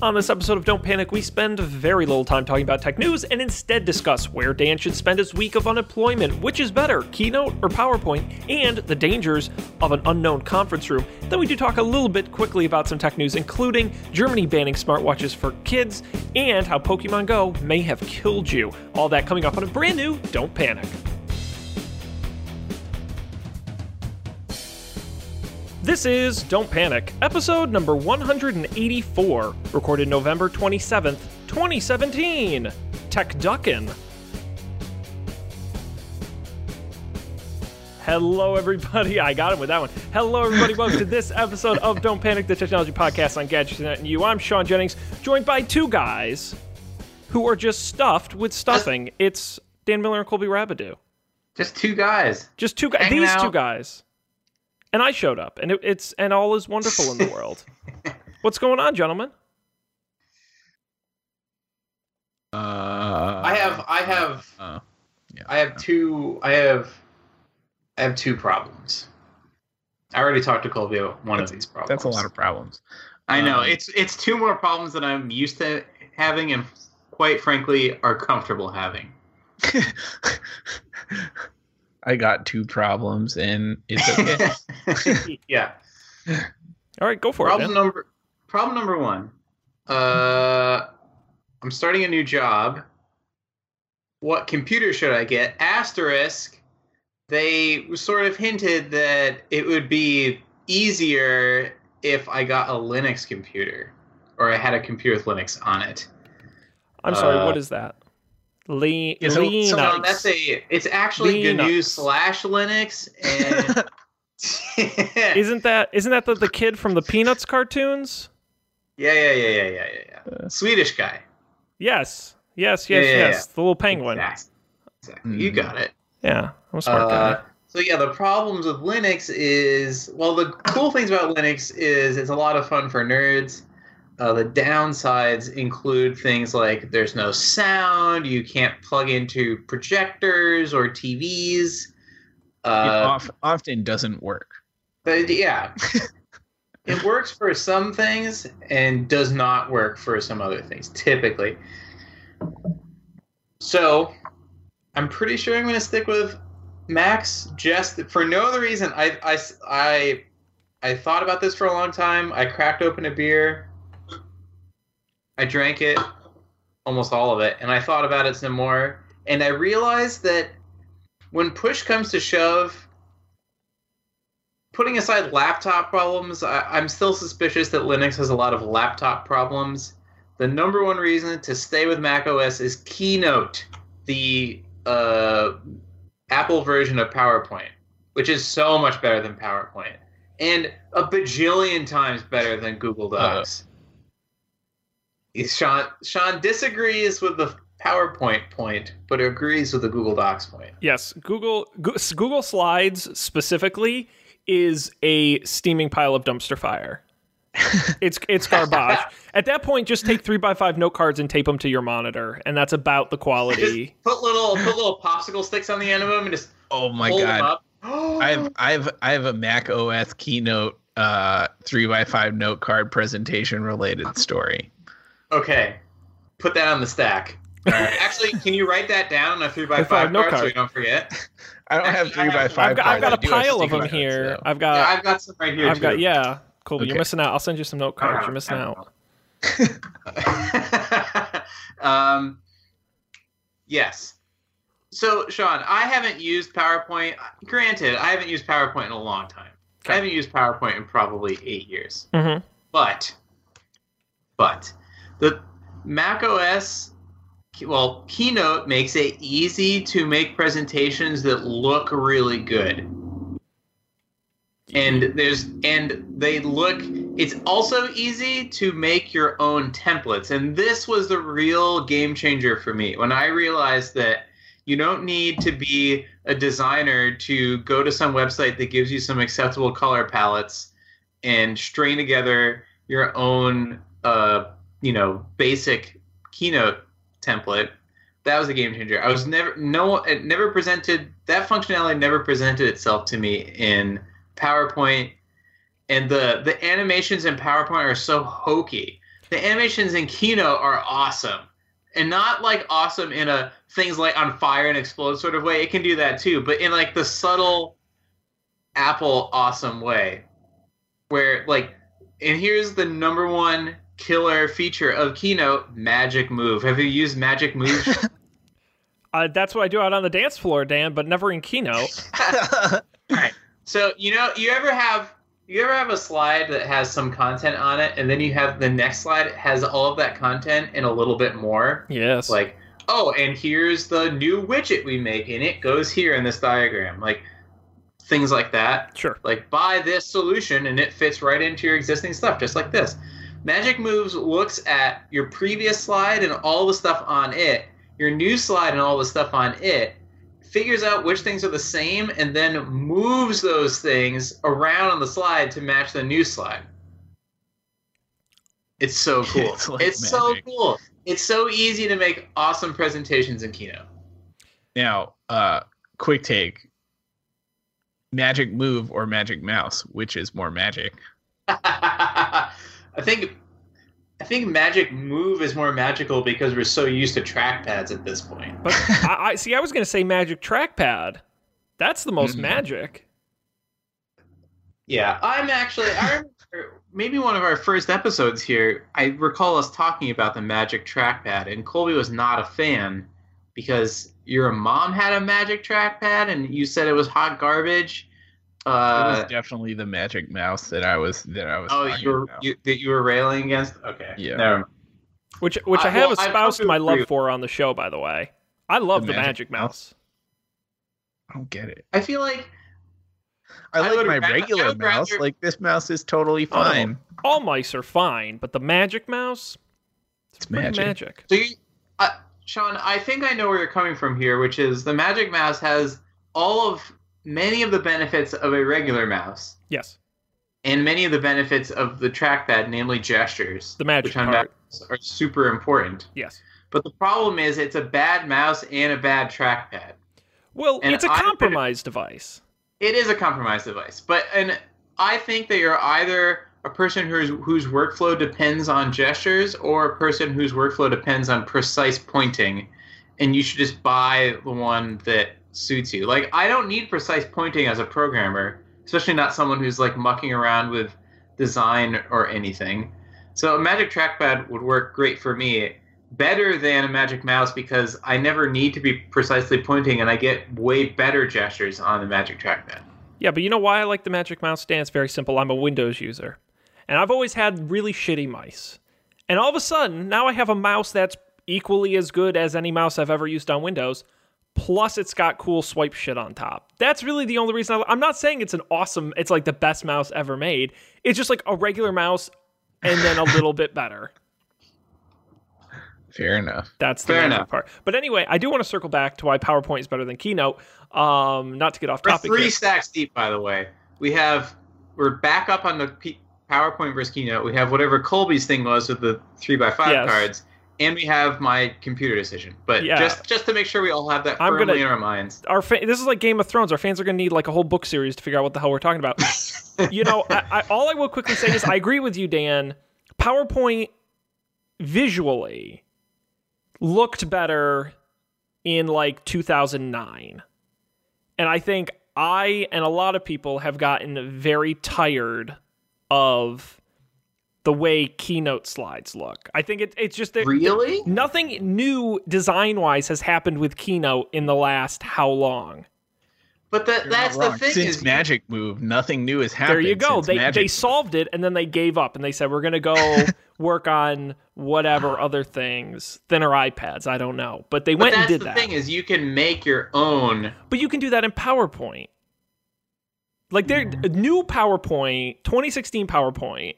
On this episode of Don't Panic, we spend very little time talking about tech news and instead discuss where Dan should spend his week of unemployment, which is better, Keynote or PowerPoint, and the dangers of an unknown conference room. Then we do talk a little bit quickly about some tech news, including Germany banning smartwatches for kids and how Pokemon Go may have killed you. All that coming up on a brand new Don't Panic. This is Don't Panic, episode number 184, recorded November 27th, 2017. Tech Duckin. Hello, everybody. I got him with that one. Hello, everybody. Welcome to this episode of Don't Panic, the technology podcast on Gadgets and You. I'm Sean Jennings, joined by two guys who are just stuffed with stuffing. It's Dan Miller and Colby Rabideau. Just two guys. Just two guys. These two guys. And I showed up, and it, it's and all is wonderful in the world. What's going on, gentlemen? Uh, I have I have Uh, yeah. I have two I have I have two problems. I already talked to Colby about one of these problems. That's a lot of problems. I know. um, It's it's two more problems that I'm used to having and quite frankly are comfortable having. I got two problems, and it's okay. yeah. All right, go for problem it. Problem number problem number one. Uh I'm starting a new job. What computer should I get? Asterisk. They sort of hinted that it would be easier if I got a Linux computer, or I had a computer with Linux on it. I'm sorry. uh, what is that? Le- Yeah, so, Linux. so no, that's a. It's actually Linux. GNU slash Linux, and Isn't that isn't that the, the kid from the Peanuts cartoons? yeah, yeah, yeah, yeah, yeah, yeah, yeah. Swedish guy. Yes, yes, yes, Yeah, yes. The little penguin. Exactly. Exactly. You Mhm. got it. Yeah, I'm a smart Uh, guy. so yeah, the problems with Linux is well, the cool things about Linux is it's a lot of fun for nerds. Uh, the downsides include things like there's no sound, you can't plug into projectors or TVs. Uh, off, often doesn't work. but yeah, it works for some things and does not work for some other things, typically. So, I'm pretty sure I'm going to stick with Macs just for no other reason. I, I, I, I thought about this for a long time. I cracked open a beer. I drank it, almost all of it, and I thought about it some more. And I realized that when push comes to shove, putting aside laptop problems, I, I'm still suspicious that Linux has a lot of laptop problems. The number one reason to stay with Mac OS is Keynote, the uh, Apple version of PowerPoint, which is so much better than PowerPoint and a bajillion times better than Google Docs. Sean Sean disagrees with the PowerPoint point, but agrees with the Google Docs point. Yes, Google Google Slides specifically is a steaming pile of dumpster fire. it's it's garbage. At that point, just take three by five note cards and tape them to your monitor, and that's about the quality. Put little put little popsicle sticks on the end of them and just Oh my hold them god! up. I have I have I have a Mac OS keynote uh three by five note card presentation related story. Okay. Put that on the stack. Actually, can you write that down on a three by five, five note card, so card. we don't forget? I don't have Actually, I three by have- five. I've got, I've got a cards. I do have pile of them notes, here. though. I've yeah, got I've got some right here. I've got too. yeah. Colby, you're missing out. I'll send you some note cards. You're missing out. um, yes. So, Sean, I haven't used PowerPoint. Granted, I haven't used PowerPoint in a long time. Okay. I haven't used PowerPoint in probably eight years. Mhm. But, but the Mac OS, well, Keynote makes it easy to make presentations that look really good. And there's and they look it's also easy to make your own templates. And this was the real game changer for me. When i realized that you don't need to be a designer to go to some website that gives you some acceptable color palettes and string together your own uh, you know basic keynote template that was a game changer i was never no it never presented that functionality never presented itself to me in PowerPoint, and the the animations in PowerPoint are so hokey. the animations in Keynote are awesome. And not like awesome in a things like on fire and explode sort of way. It can do that too, but in like the subtle Apple awesome way. Where like and here's the number one killer feature of Keynote, Magic Move. Have you used Magic Move? Uh, that's what I do out on the dance floor, Dan, but never in Keynote. All right. So you know, you ever have you ever have a slide that has some content on it, and then you have the next slide has all of that content and a little bit more. Yes. Like, oh, and here's the new widget we make, and it goes here in this diagram. Like things like that. sure. Like buy this solution, and it fits right into your existing stuff, just like this. Magic Moves looks at your previous slide and all the stuff on it, your new slide and all the stuff on it, figures out which things are the same, and then moves those things around on the slide to match the new slide. It's so cool. It's like it's so cool. It's so easy to make awesome presentations in Keynote. now, uh, quick take. Magic move or magic mouse, which is more magic? I think I think Magic Move is more magical because we're so used to trackpads at this point. But I, I see. I was going to say Magic Trackpad. That's the most Mhm. magic. Yeah, I'm actually I remember maybe one of our first episodes here. I recall us talking about the Magic Trackpad, and Colby was not a fan because your mom had a Magic Trackpad, and you said it was hot garbage. It Uh, was definitely the magic mouse that I was that I was. oh, you were about. you, that you were railing against. Okay, Yeah. never mind. Which which I, I- have well, I espoused my love for on the show, by the way. I love the, The Magic, Magic Mouse. I don't get it. I feel like I, I like my ra- I regular mouse. rather- Like this mouse is totally Oh, fine. All mice are fine, but the Magic Mouse, it's pretty magic. magic. So, you, uh, Sean, I think I know where you're coming from here, which is the Magic Mouse has all of many of the benefits of a regular mouse, Yes, and many of the benefits of the trackpad, namely gestures, the magic which on part. Are super important. Yes. But the problem is, it's a bad mouse and a bad trackpad. Well, And it's a compromise device. It is a compromise device, but and I think that you're either a person whose whose workflow depends on gestures or a person whose workflow depends on precise pointing, and you should just buy the one that suits you. Like I don't need precise pointing as a programmer, especially not someone who's like mucking around with design or anything. So a Magic Trackpad would work great for me, better than a Magic Mouse because I never need to be precisely pointing, and I get way better gestures on the Magic Trackpad. Yeah, but you know why I like the Magic Mouse? It's very simple. I'm a Windows user, and I've always had really shitty mice. And all of a sudden, now I have a mouse that's equally as good as any mouse I've ever used on Windows. Plus, it's got cool swipe shit on top. That's really the only reason. I, I'm not saying it's an awesome. It's like the best mouse ever made. It's just like a regular mouse, and then a little bit better. Fair enough. That's the Fair enough. part. But anyway, I do want to circle back to why PowerPoint is better than Keynote. Um, not to get off We're topic. three here. stacks deep, by the way. We have we're back up on the P- PowerPoint versus Keynote. We have whatever Colby's thing was with the three by five Yes. cards, and we have my computer decision. But Yeah. just just to make sure we all have that firmly gonna- in our minds. our fa- this is like Game of Thrones. Our fans are going to need like a whole book series to figure out what the hell we're talking about. you know, I, I, all I will quickly say is I agree with you, Dan. PowerPoint visually looked better in like 2009. And I think I and a lot of people have gotten very tired of the way keynote slides look. I think it, it's just that Really? nothing new design wise has happened with keynote in the last how long But that You're that's the thing Since is Magic Move, nothing new has happened. there you go they, Magic they Move. solved it and then they gave up and they said we're going to go work on whatever other things thinner ipads i don't know but they but went and did the that thing is you can make your own. but you can do that in powerpoint like their Mm-hmm. new powerpoint 2016 powerpoint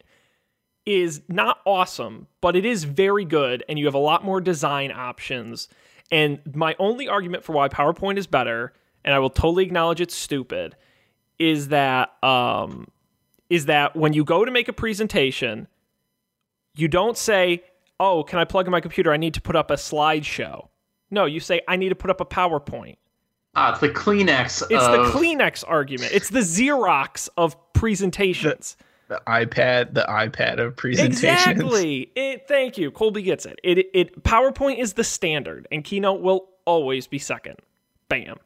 is not awesome but it is very good and you have a lot more design options and my only argument for why powerpoint is better and i will totally acknowledge it's stupid is that um is that when you go to make a presentation you don't say oh can i plug in my computer i need to put up a slideshow no you say i need to put up a powerpoint Ah, it's the Kleenex. it's of, the Kleenex argument. It's the Xerox of presentations. the iPad, the iPad of presentations. Exactly. It, thank you. Colby gets it. It it PowerPoint is the standard, and Keynote will always be second. Bam.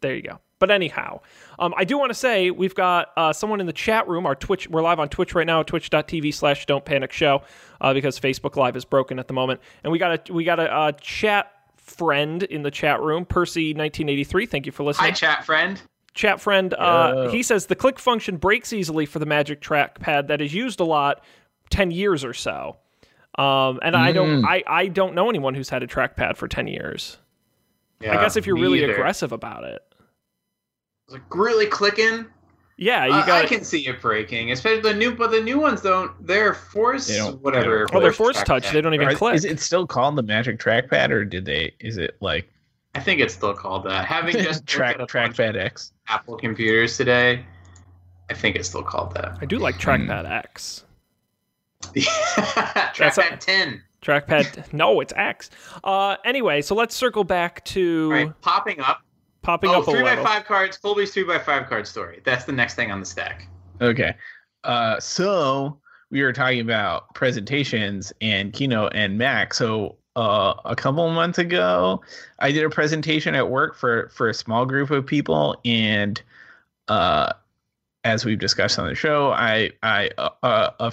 There you go. But anyhow, um, I do want to say we've got uh, someone in the chat room. Our Twitch, we're live on Twitch right now, twitch.tv slash Don't Panic Show, uh, because Facebook Live is broken at the moment, and we got a we got a uh, chat friend in the chat room, Percy1983. Thank you for listening. Hi, chat friend. Chat friend, uh, Yo. he says the click function breaks easily for the Magic Trackpad that is used a lot, ten years or so. Um, and I don't, Mm. I, I don't know anyone who's had a trackpad for ten years. Yeah, I guess if you're really either. aggressive about it, It's like really clicking. yeah, you I- got. I can see it breaking, especially the new. But the new ones don't. They're force They don't- whatever. oh, they're force touch. trackpad. They don't even Are- click. Is it still called the Magic Trackpad, or did they? Is it like I think it's still called that. Having just Track looked at a bunch Trackpad X? Apple computers today, I think it's still called that. I do like Trackpad X. Trackpad ten. Trackpad, no, it's X. Uh, anyway, so let's circle back to All right, popping up. popping Oh, up a three by level. five cards. Colby's three by five card story. That's the next thing on the stack. Okay. Uh, so we were talking about presentations and Keynote and Mac. So uh, a couple months ago, I did a presentation at work for for a small group of people, and uh, as we've discussed on the show, I I uh, uh,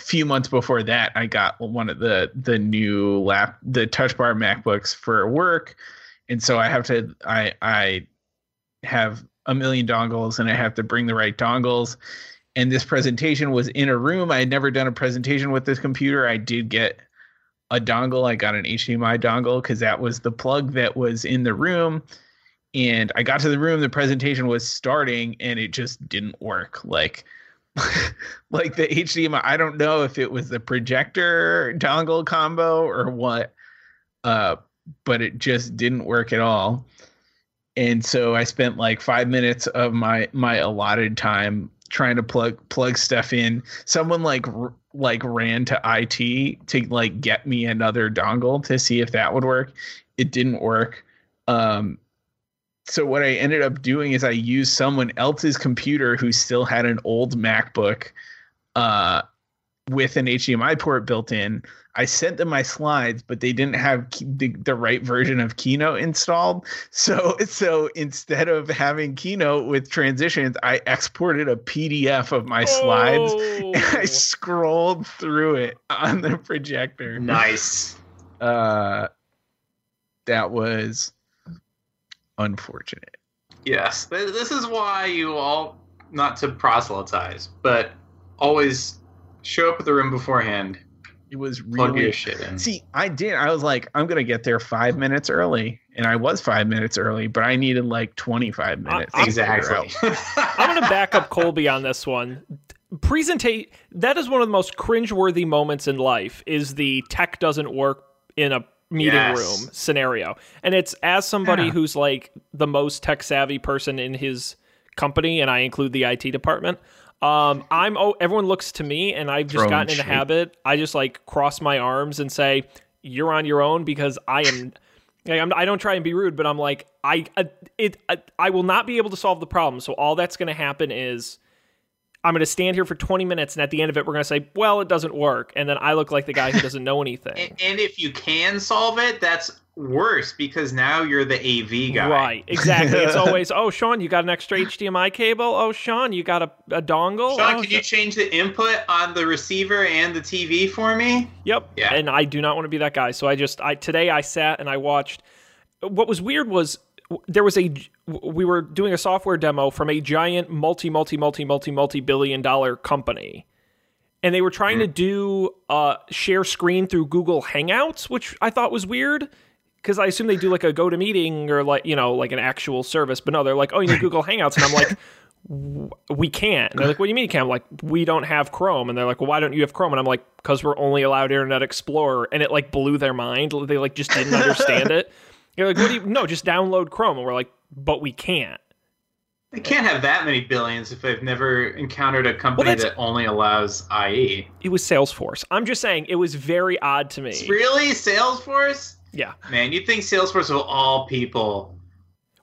few months before that, I got one of the the new lap the Touch Bar MacBooks for work, and so I have to I I have a million dongles and I have to bring the right dongles. And this presentation was in a room. I had never done a presentation with this computer. I did get a dongle. I got an HDMI dongle because that was the plug that was in the room. And I got to the room, the presentation was starting and it just didn't work. Like like the HDMI, I don't know if it was the projector dongle combo or what. Uh, but it just didn't work at all and so I spent like five minutes of my my allotted time trying to plug plug stuff in. Someone like r- like ran to IT to like get me another dongle to see if that would work. It didn't work. Um, so what I ended up doing is I used someone else's computer who still had an old MacBook uh, with an HDMI port built in. I sent them my slides, but they didn't have the, the right version of Keynote installed. So so instead of having Keynote with transitions, I exported a PDF of my slides. And I Oh. scrolled through it on the projector. Nice. Uh, that was unfortunate. Yes, this is why you all not to proselytize, but always show up at the room beforehand. It was Plug really your shit in. See, I did. I was like, I'm gonna get there five minutes early, and I was five minutes early, but I needed like 25 minutes. to exactly. out. I'm going to back up Colby on this one. Presentate that is one of the most cringeworthy moments in life is the tech doesn't work in a meeting Yes. room scenario. And it's as somebody Yeah. who's like the most tech savvy person in his company and I include the IT department. Um, I'm oh everyone looks to me and I've just Throwing gotten in the shade. habit. I just like cross my arms and say you're on your own because I am like, I'm, I don't try and be rude, but I'm like I uh, it uh, I will not be able to solve the problem. So all that's going to happen is I'm going to stand here for 20 minutes, and at the end of it, we're going to say, "Well, it doesn't work," and then I look like the guy who doesn't know anything. and, and if you can solve it, that's worse because now you're the AV guy. Right, exactly. It's always, "Oh, Sean, you got an extra HDMI cable? Oh, Sean, you got a, a dongle? Sean, oh, can you change the input on the receiver and the TV for me? Yep. Yeah. And I do not want to be that guy. So I just I today I sat and I watched what was weird was there was a we were doing a software demo from a giant multi multi multi multi multi billion dollar company. And they were trying to do uh share screen through Google Hangouts, which I thought was weird because I assume they do like a go to meeting or like, you know, like an actual service. But no, they're like, "Oh, you need Google Hangouts." And I'm like, we can't. And they're like, what do you mean you can't? I'm like, we don't have Chrome. And they're like, well, why don't you have Chrome? And I'm like, because we're only allowed Internet Explorer. And it like blew their mind. They like just didn't understand it. You're like, what do you? No, just download Chrome. And we're like, but we can't. They can't have that many billions if they've never encountered a company that's- that only allows. IE. It was Salesforce. I'm just saying, it was very odd to me. Really, Salesforce? Yeah. Man, you'd think Salesforce of all people.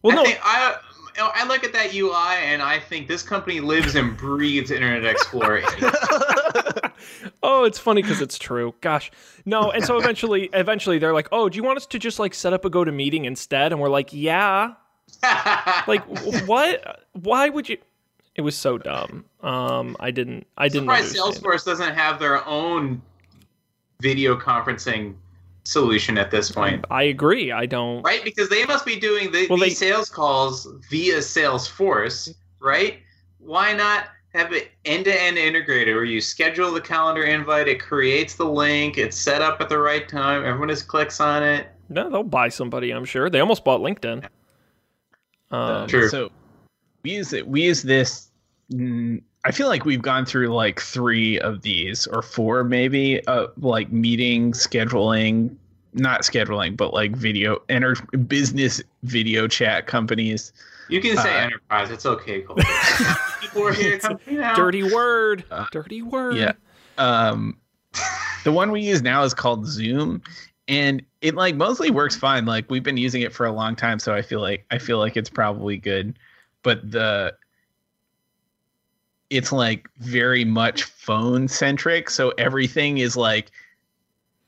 Well, I no, think I I look at that UI and I think this company lives and breathes Internet Explorer. oh, it's funny because it's true. Gosh, no. And so eventually, eventually, they're like, "Oh, do you want us to just like set up a go to meeting instead?" And we're like, "Yeah." like what? Why would you? It was so dumb. Um, I didn't. I didn't. Surprised Salesforce doesn't have their own video conferencing solution at this point. I agree. I don't. Right, because they must be doing the, well, these they... sales calls via Salesforce, right? Why not have it end-to-end integrated where you schedule the calendar invite, it creates the link, it's set up at the right time, everyone just clicks on it. No, they'll buy somebody. I'm sure they almost bought LinkedIn. Um, True. So we use it. We use this. I feel like we've gone through like three of these or four, maybe, uh, like meeting scheduling, not scheduling, but like video enter business video chat companies. You can say uh, enterprise. It's okay. People are here. Dirty word. Uh, Dirty word. Yeah. Um, the one we use now is called Zoom, and it like mostly works fine. Like we've been using it for a long time, so I feel like I feel like it's probably good. But the it's like very much phone centric, so everything is like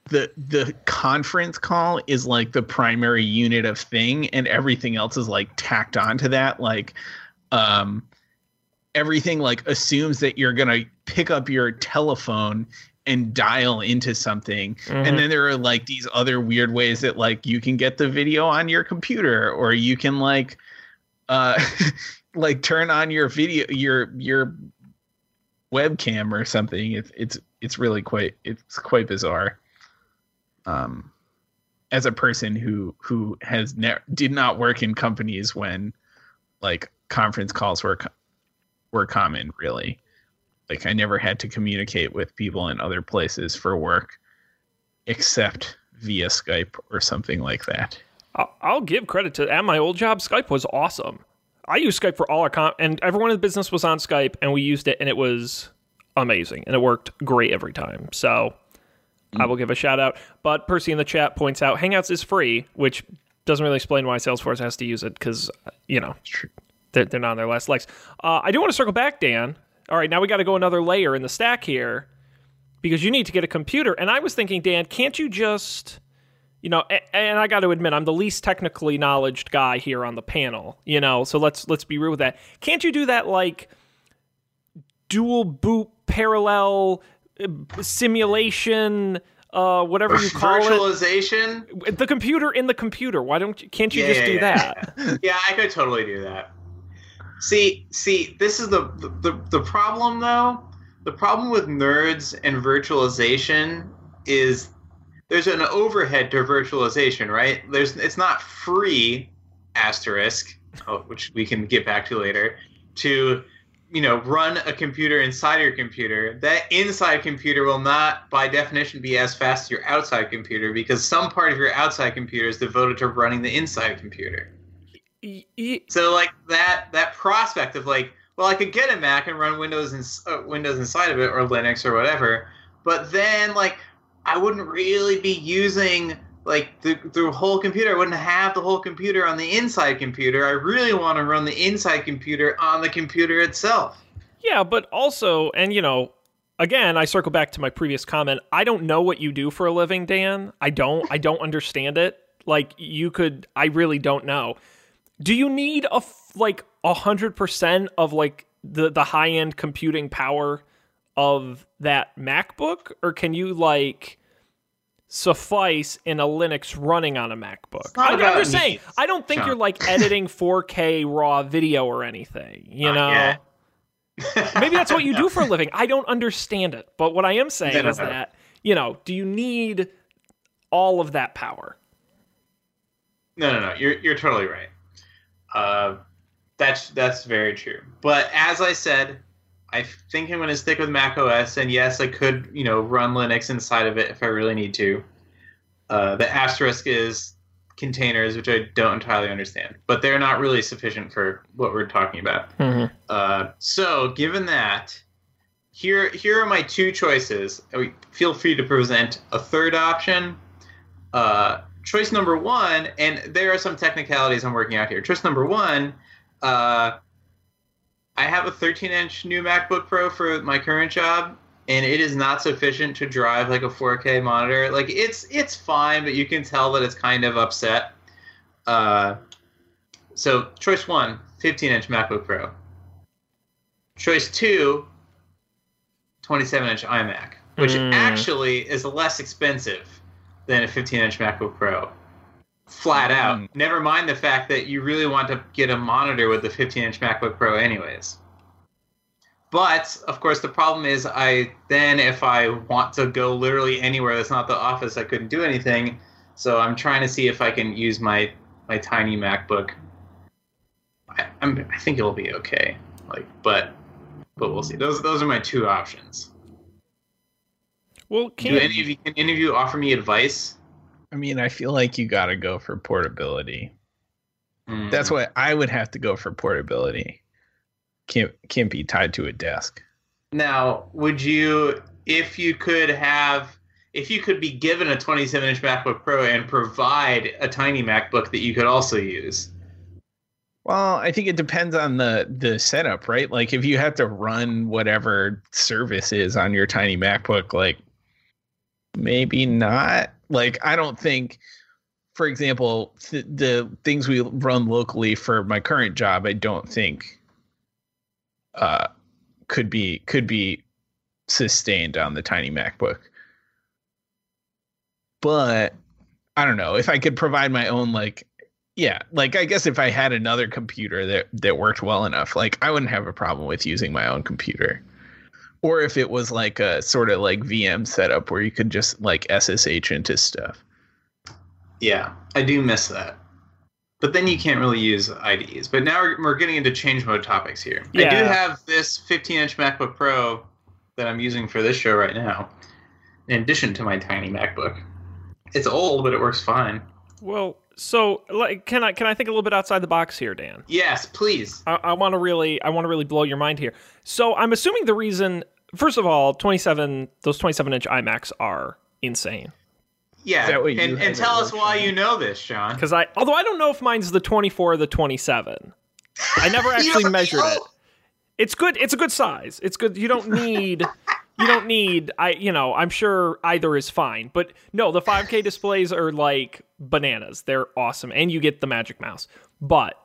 the the conference call is like the primary unit of thing and everything else is like tacked onto that like um everything like assumes that you're going to pick up your telephone and dial into something mm-hmm. and then there are like these other weird ways that like you can get the video on your computer or you can like uh like turn on your video your your webcam or something it's it's it's really quite it's quite bizarre um as a person who who has ne- did not work in companies when like conference calls were were common really like I never had to communicate with people in other places for work except via Skype or something like that. I'll give credit to at my old job. Skype was awesome. I used Skype for all our com, and everyone in the business was on Skype, and we used it, and it was amazing, and it worked great every time. So mm. I will give a shout out. But Percy in the chat points out Hangouts is free, which doesn't really explain why Salesforce has to use it because you know they're, they're not on their last legs. Uh, I do want to circle back, Dan, all right, now we got to go another layer in the stack here because you need to get a computer. And I was thinking, Dan, can't you just, you know, and I got to admit, I'm the least technically knowledgeable guy here on the panel, you know, so let's let's be real with that. Can't you do that like dual boot parallel uh, simulation? Uh, whatever you call virtualization? it, virtualization. The computer in the computer. Why don't you? Can't you yeah, just yeah, do yeah. that? yeah, I could totally do that. See, see, this is the, the the problem though. The problem with nerds and virtualization is there's an overhead to virtualization, right? There's it's not free asterisk, oh, which we can get back to later, to you know run a computer inside your computer. That inside computer will not, by definition, be as fast as your outside computer because some part of your outside computer is devoted to running the inside computer so like that that prospect of like well i could get a mac and run windows and uh, windows inside of it or linux or whatever but then like i wouldn't really be using like the, the whole computer. I wouldn't have the whole computer on the inside computer. I really want to run the inside computer on the computer itself. Yeah but also and you know again i circle back to my previous comment. I don't know what you do for a living dan. I don't i don't understand it. Like you could i really don't know. Do you need a like a hundred percent of like the the high end computing power of that MacBook, or can you like suffice in a Linux running on a MacBook? I, am just saying. I don't think you're like editing 4K raw video or anything. You know. Maybe that's what you do for a living. I don't understand it, but what I am saying is that you know, do you need all of that power? No, no, no. You're you're totally right. Uh, that's that's very true. But as I said, I think I'm going to stick with Mac OS, and yes, I could you know run Linux inside of it if I really need to. Uh, the asterisk is containers, which I don't entirely understand, but they're not really sufficient for what we're talking about. Mm-hmm. Uh, so, given that, here here are my two choices. Feel free to present a third option. Uh, choice number one, and there are some technicalities I'm working out here. Choice number one Uh, I have a 13 inch new MacBook Pro for my current job, and it is not sufficient to drive like a 4K monitor. Like it's it's fine, but you can tell that it's kind of upset. Uh, so choice one, 15 inch MacBook Pro. Choice two, 27 inch iMac, which Mm. actually is less expensive than a 15 inch MacBook Pro. Flat out. Mm. Never mind the fact that you really want to get a monitor with the 15 inch MacBook Pro, anyways. But of course, the problem is, I then if I want to go literally anywhere that's not the office, I couldn't do anything. So I'm trying to see if I can use my my tiny MacBook. I, I'm, I think it'll be okay. Like, but but we'll see. Those those are my two options. Well, Do can any of you can any of you offer me advice? I mean, I feel like you got to go for portability. Hmm. That's why I would have to go for portability. Can't can't be tied to a desk. Now, would you, if you could have, if you could be given a 27 inch MacBook Pro and provide a tiny MacBook that you could also use? Well, I think it depends on the the setup, right? Like if you have to run whatever service is on your tiny MacBook, like maybe not. Like I don't think for example, th- the things we run locally for my current job, I don't think uh could be could be sustained on the tiny MacBook. But I don't know if I could provide my own like yeah, like I guess if I had another computer that that worked well enough, like I wouldn't have a problem with using my own computer. Or if it was like a sort of like VM setup where you could just like SSH into stuff. Yeah, I do miss that. But then you can't really use IDEs. But now we're, we're getting into change mode topics here. I do have this 15 inch MacBook Pro that I'm using for this show right now, in addition to my tiny MacBook. It's old, but it works fine. well, so like, can I can I think a little bit outside the box here, Dan? Yes, please. I, I want to really I want to really blow your mind here. So I'm assuming the reason, first of all, 27 those 27 inch iMacs are insane. Yeah, that what you and, and tell us why Sean? you know this, Sean. Because I, although I don't know if mine's the 24 or the 27. I never actually don't measured know? it. It's good. It's a good size. It's good. You don't need. You don't need. I. You know. I'm sure either is fine. But no, the 5K displays are like bananas. They're awesome, and you get the Magic Mouse. But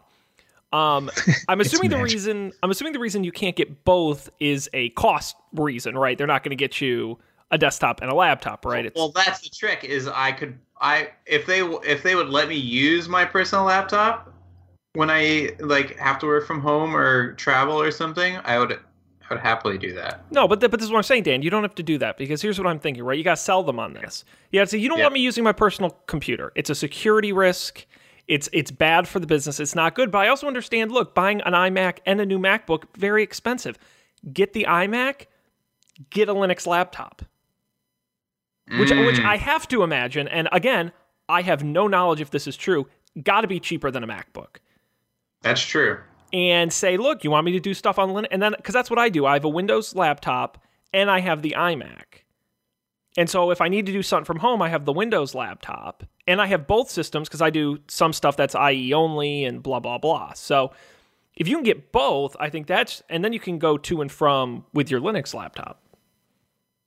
um, I'm assuming the magic. reason. I'm assuming the reason you can't get both is a cost reason, right? They're not going to get you a desktop and a laptop, right? It's, Well, that's the trick. Is I could I if they if they would let me use my personal laptop when I like have to work from home or travel or something, I would I would happily do that. No, but th- but this is what I'm saying, Dan. You don't have to do that because here's what I'm thinking, right? You got to sell them on this. You got to say you don't Yeah. want me using my personal computer. It's a security risk. It's it's bad for the business. It's not good. But I also understand. Look, buying an iMac and a new MacBook very expensive. Get the iMac. Get a Linux laptop, which which Mm. I have to imagine. And again, I have no knowledge if this is true. Got to be cheaper than a MacBook That's true. and say, look, you want me to do stuff on Linux? And then, because that's what I do, I have a Windows laptop and I have the iMac. And so if I need to do something from home, I have the Windows laptop and I have both systems because I do some stuff that's IE only and blah, blah, blah. So if you can get both, I think that's, and then you can go to and from with your Linux laptop.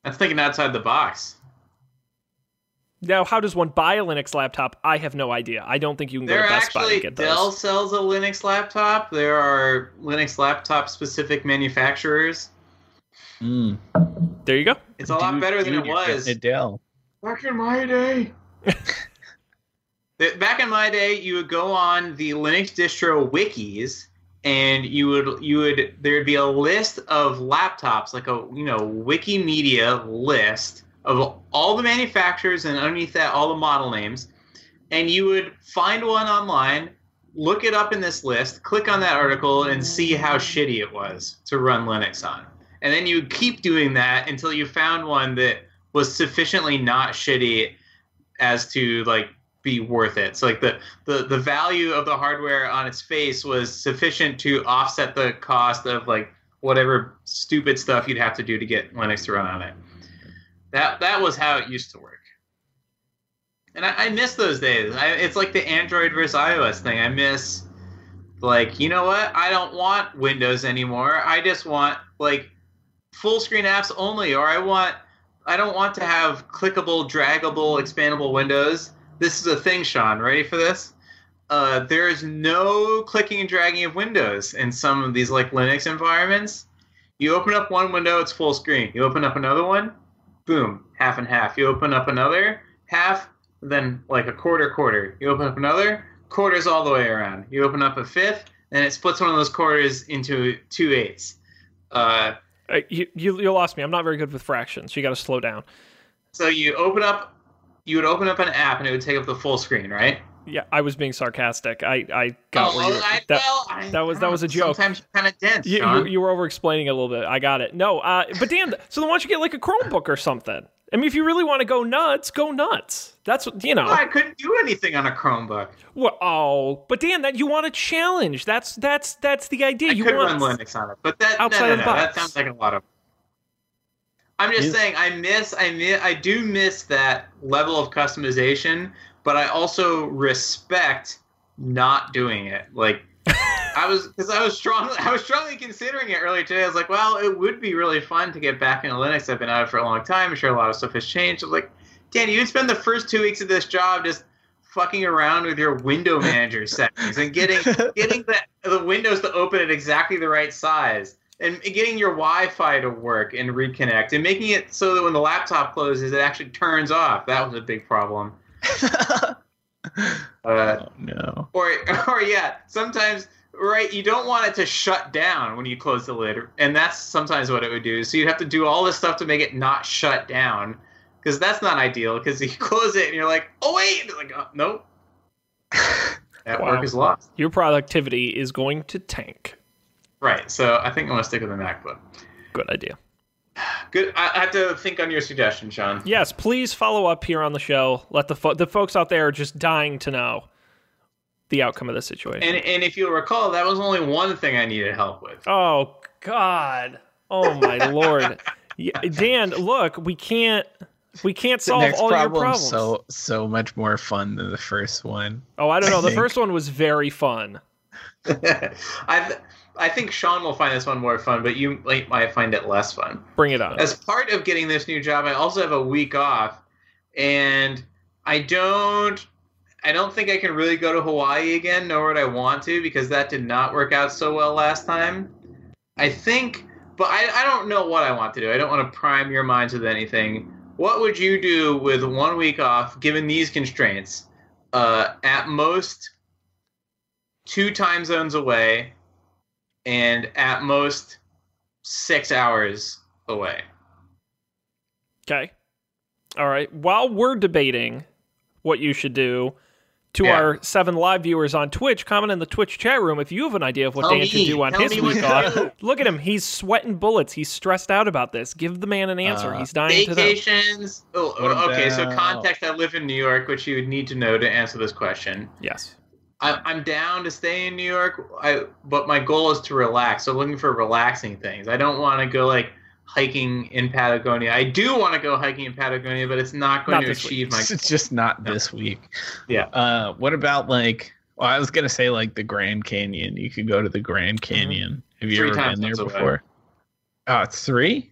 That's thinking outside the box. Now, how does one buy a Linux laptop? I have no idea. I don't think you can go There to are Best Buy actually and get those. Dell sells a Linux laptop. There are Linux laptop specific manufacturers. Mm. There you go. It's a lot Dude, better than dude, it was. getting a Dell. Back in my day. Back in my day, you would go on the Linux distro wikis, and you would you would there'd be a list of laptops, like a you know Wikimedia list of all the manufacturers, and underneath that all the model names, and you would find one online, look it up in this list, click on that article, and see how shitty it was to run Linux on, and then you keep doing that until you found one that was sufficiently not shitty as to like be worth it. So like the, the the value of the hardware on its face was sufficient to offset the cost of like whatever stupid stuff you'd have to do to get Linux to run on it. That that was how it used to work. And I, I miss those days. I, it's like the Android versus iOS thing. I miss like, you know what? I don't want Windows anymore. I just want like full screen apps only, or I want I don't want to have clickable, draggable, expandable windows. This is a thing, Sean. Ready for this? Uh, there is no clicking and dragging of windows in some of these like Linux environments. You open up one window, it's full screen. You open up another one, boom, half and half. You open up another half, then like a quarter, quarter. You open up another, quarters all the way around. You open up a fifth, and it splits one of those quarters into two eighths. Uh, you, you you lost me. I'm not very good with fractions. You got to slow down. so you open up, you would open up an app, and it would take up the full screen, right? Yeah, I was being sarcastic. I I got where you. Oh, I, that, well, I, that was- that was a joke. Sometimes you're kind of dense, you, you, you were over explaining a little bit. I got it. No, uh, but Dan, so then why don't you get like a Chromebook or something? I mean, if you really want to go nuts, go nuts. That's what you know. I couldn't do anything on a Chromebook. Well, oh, but Dan, that you want a challenge. That's that's that's the idea. I you could want run Linux on it, but that outside no, of no, the no, that sounds like a lot of. I'm just Is- saying, I miss, I miss, I do miss that level of customization, but I also respect not doing it. Like, I was, because I was strongly, I was strongly considering it earlier today. I was like, well, it would be really fun to get back into Linux. I've been out of it for a long time. I'm sure a lot of stuff has changed. I was like, Danny, you'd spend the first two weeks of this job just fucking around with your window manager settings and getting getting the, the windows to open at exactly the right size and getting your Wi-Fi to work and reconnect and making it so that when the laptop closes, it actually turns off. That was a big problem. Uh, oh no. or, or yeah, sometimes right, you don't want it to shut down when you close the lid, and that's sometimes what it would do. So you'd have to do all this stuff to make it not shut down, because that's not ideal. Because you close it and you're like, oh wait, like oh, nope, that Wow. work is lost. your productivity is going to tank. Right. So I think I'm gonna stick with the MacBook. Good idea. Good. I I have to think on your suggestion, Sean. Yes, please follow up here on the show. Let the fo- the folks out there are just dying to know the outcome of the situation. And and if you'll recall, that was only one thing I needed help with. oh God! Oh my Lord! Yeah, Dan, look, we can't we can't solve next all your problem's problems. so so much more fun than the first one. oh, I don't know. I The think. first one was very fun. I I think Sean will find this one more fun, but you might, might find it less fun. Bring it on. As part of getting this new job, I also have a week off, and I don't. I don't think I can really go to Hawaii again, nor would I want to, because that did not work out so well last time. I think, but I, I don't know what I want to do. I don't want to prime your minds with anything. What would you do with one week off, given these constraints? Uh, at most, two time zones away, and at most, six hours away. Okay. All right. While we're debating what you should do, to Yeah. our seven live viewers on Twitch, comment in the Twitch chat room if you have an idea of what Tell Dan me. should do on Tell his me week off. Look at him. He's sweating bullets. He's stressed out about this. Give the man an answer. Uh, He's dying to know. Vacations. Oh, okay. So context: I live in New York, which you would need to know to answer this question. Yes. I, I'm down to stay in New York, I, but my goal is to relax. So looking for relaxing things. I don't want to go like hiking in Patagonia. I do want to go hiking in Patagonia, but it's not going Not to this week. achieve my. It's just not this week. Yeah. Uh, what about like? Well, I was gonna say like the Grand Canyon. You could go to the Grand Canyon. Have you Three ever been there before? Oh, it's three.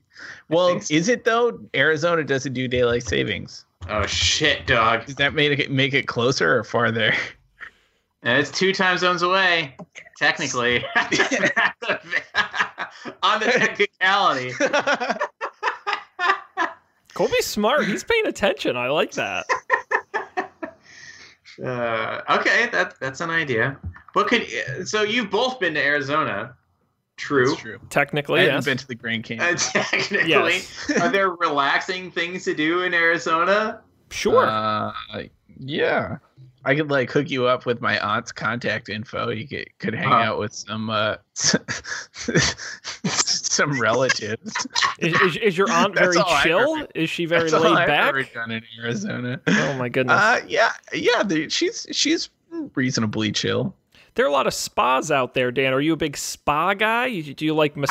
Well, so. is it though? Arizona doesn't do daylight savings. Oh shit, dog! Does that make it make it closer or farther? And it's two time zones away, technically. On the technicality. Colby's smart. He's paying attention. I like that. Uh, okay, that that's an idea. But could so you've both been to Arizona? True. That's true. Technically, I haven't yes. been to the Grand Canyon. Uh, technically, Yes. are there relaxing things to do in Arizona? Sure. Uh, yeah. I could like hook you up with my aunt's contact info. You could, could hang Huh. out with some uh some relatives. is, is, is your aunt very chill? ever- Is she very That's all laid I've back? ever done in Arizona. Oh my goodness. Uh, yeah, yeah. The, she's she's reasonably chill. there are a lot of spas out there, Dan. Are you a big spa guy? Do you like I've been-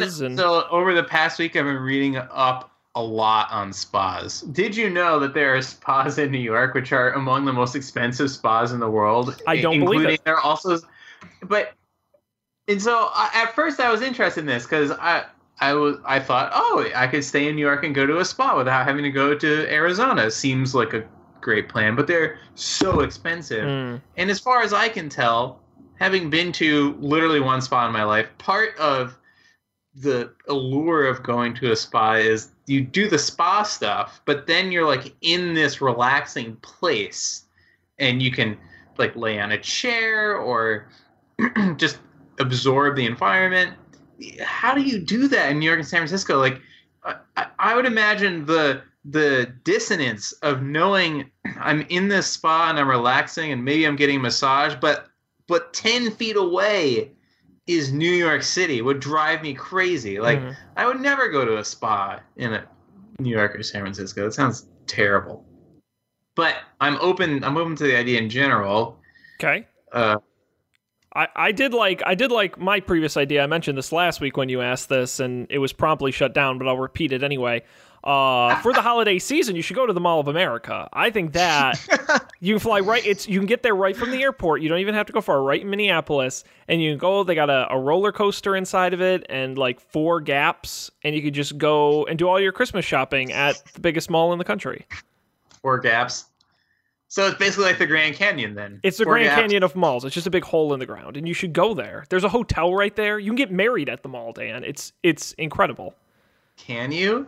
massages and so over the past week, I've been reading up a lot on spas. Did you know that there are spas in New York which are among the most expensive spas in the world? I don't believe it. There are also, but and so I, at first I was interested in this because I I was I thought oh I could stay in New York and go to a spa without having to go to Arizona. Seems like a great plan, but they're so expensive. Mm. And as far as I can tell, having been to literally one spa in my life, part of the allure of going to a spa is you do the spa stuff, but then you're like in this relaxing place and you can like lay on a chair or just absorb the environment. How do you do that in New York and San Francisco? Like, I, I would imagine the the dissonance of knowing I'm in this spa and I'm relaxing and maybe I'm getting a massage, but but ten feet away is New York City would drive me crazy. Like Mhm. I would never go to a spa in a New York or San Francisco. It sounds terrible. But I'm open. I'm open to the idea in general. Okay. Uh, I, I did like I did like my previous idea. I mentioned this last week when you asked this, and it was promptly shut down. But I'll repeat it anyway. Uh, for the holiday season, you should go to the Mall of America. I think that you can fly right. It's you can get there right from the airport. You don't even have to go far. Right in Minneapolis, and you can go. They got a, a roller coaster inside of it, and like four gaps, and you could just go and do all your Christmas shopping at the biggest mall in the country. four gaps. So it's basically like the Grand Canyon then. It's the Grand gaps. Canyon of malls. It's just a big hole in the ground, and you should go there. There's a hotel right there. You can get married at the mall, Dan. It's it's incredible. Can you?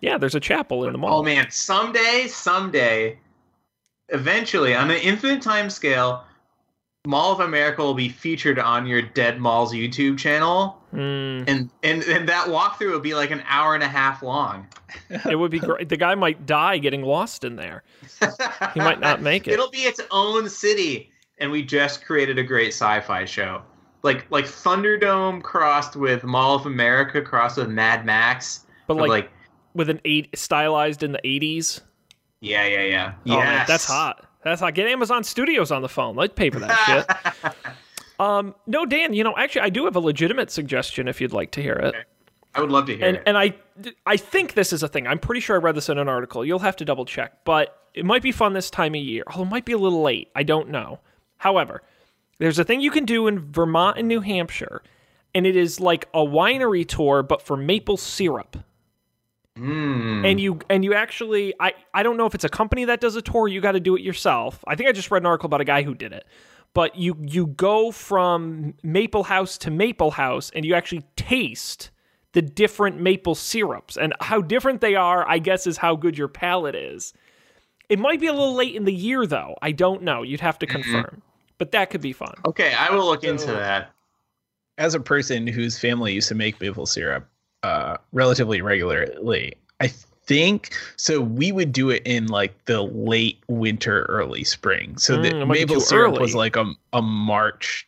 Yeah, there's a chapel in the mall. Oh man, someday, someday, eventually, on an infinite time scale, Mall of America will be featured on your Dead Malls YouTube channel, Mm, and and and that walkthrough will be like an hour and a half long. it would be great. The guy might die getting lost in there. He might not make it. It'll be its own city, and we just created a great sci-fi show, like like Thunderdome crossed with Mall of America crossed with Mad Max. But like, like, with an eight stylized in the 80s. yeah, yeah, yeah. Oh, man, that's hot. That's hot. Get Amazon Studios on the phone. Let's pay for that shit. Um, no, Dan. You know, actually, I do have a legitimate suggestion if you'd like to hear it. I would love to hear and it. and I I think this is a thing. I'm pretty sure I read this in an article. You'll have to double check, but it might be fun this time of year. Although it might be a little late. I don't know. However, there's a thing you can do in Vermont and New Hampshire, and it is like a winery tour but for maple syrup. Mm. And you and you actually I I don't know if it's a company that does a tour, you got to do it yourself. I think I just read an article about a guy who did it. But you you go from maple house to maple house and you actually taste the different maple syrups and how different they are, I guess is how good your palate is. It might be a little late in the year though. I don't know. You'd have to confirm. But that could be fun. Okay, I will look into that. As a person whose family used to make maple syrup uh, relatively regularly, I think so. We would do it in like the late winter, early spring. So Mm, it the maple syrup early. was like a, a March,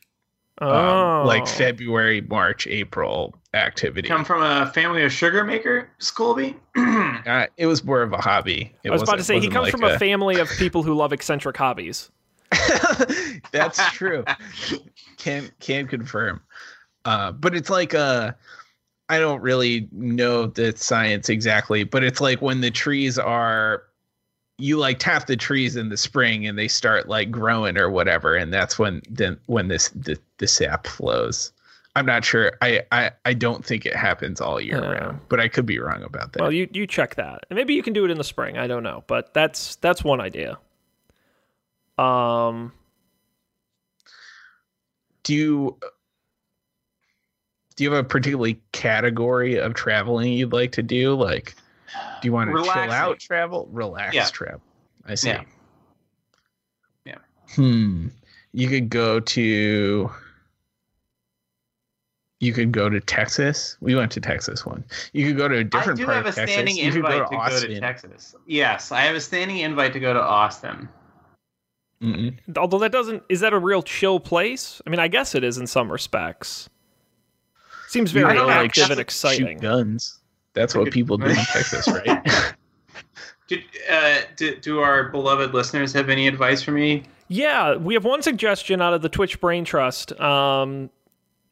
Oh. um, like February, March, April activity. Come from a family of sugar maker, Scooby. Uh, it was more of a hobby. It I was about to say he comes like from a family of people who love eccentric hobbies. That's true. can can confirm. Uh, but it's like uh I don't really know the science exactly, but it's like when the trees are you like tap the trees in the spring and they start like growing or whatever, and that's when then when this the, the sap flows. I'm not sure. I, I I don't think it happens all year Yeah. round, but I could be wrong about that. Well, you you check that. And maybe you can do it in the spring. I don't know, but that's that's one idea. Um, do you do you have a particularly category of traveling you'd like to do? Like, do you want to chill out travel, relax Yeah. travel? I see. Yeah. Yeah. Hmm. You could go to. You could go to Texas. We went to Texas one. You could go to a different do part have a of Texas. standing you could invite go to to go Austin. to Texas. Yes, I have a standing invite to go to Austin. Mm-mm. although that doesn't is that a real chill place? I mean, I guess it is in some respects. Seems You very like, active and exciting. Shoot guns. That's what people do in Texas, right? Did, uh, do, do our beloved listeners have any advice for me? Yeah, we have one suggestion out of the Twitch Brain Trust, um,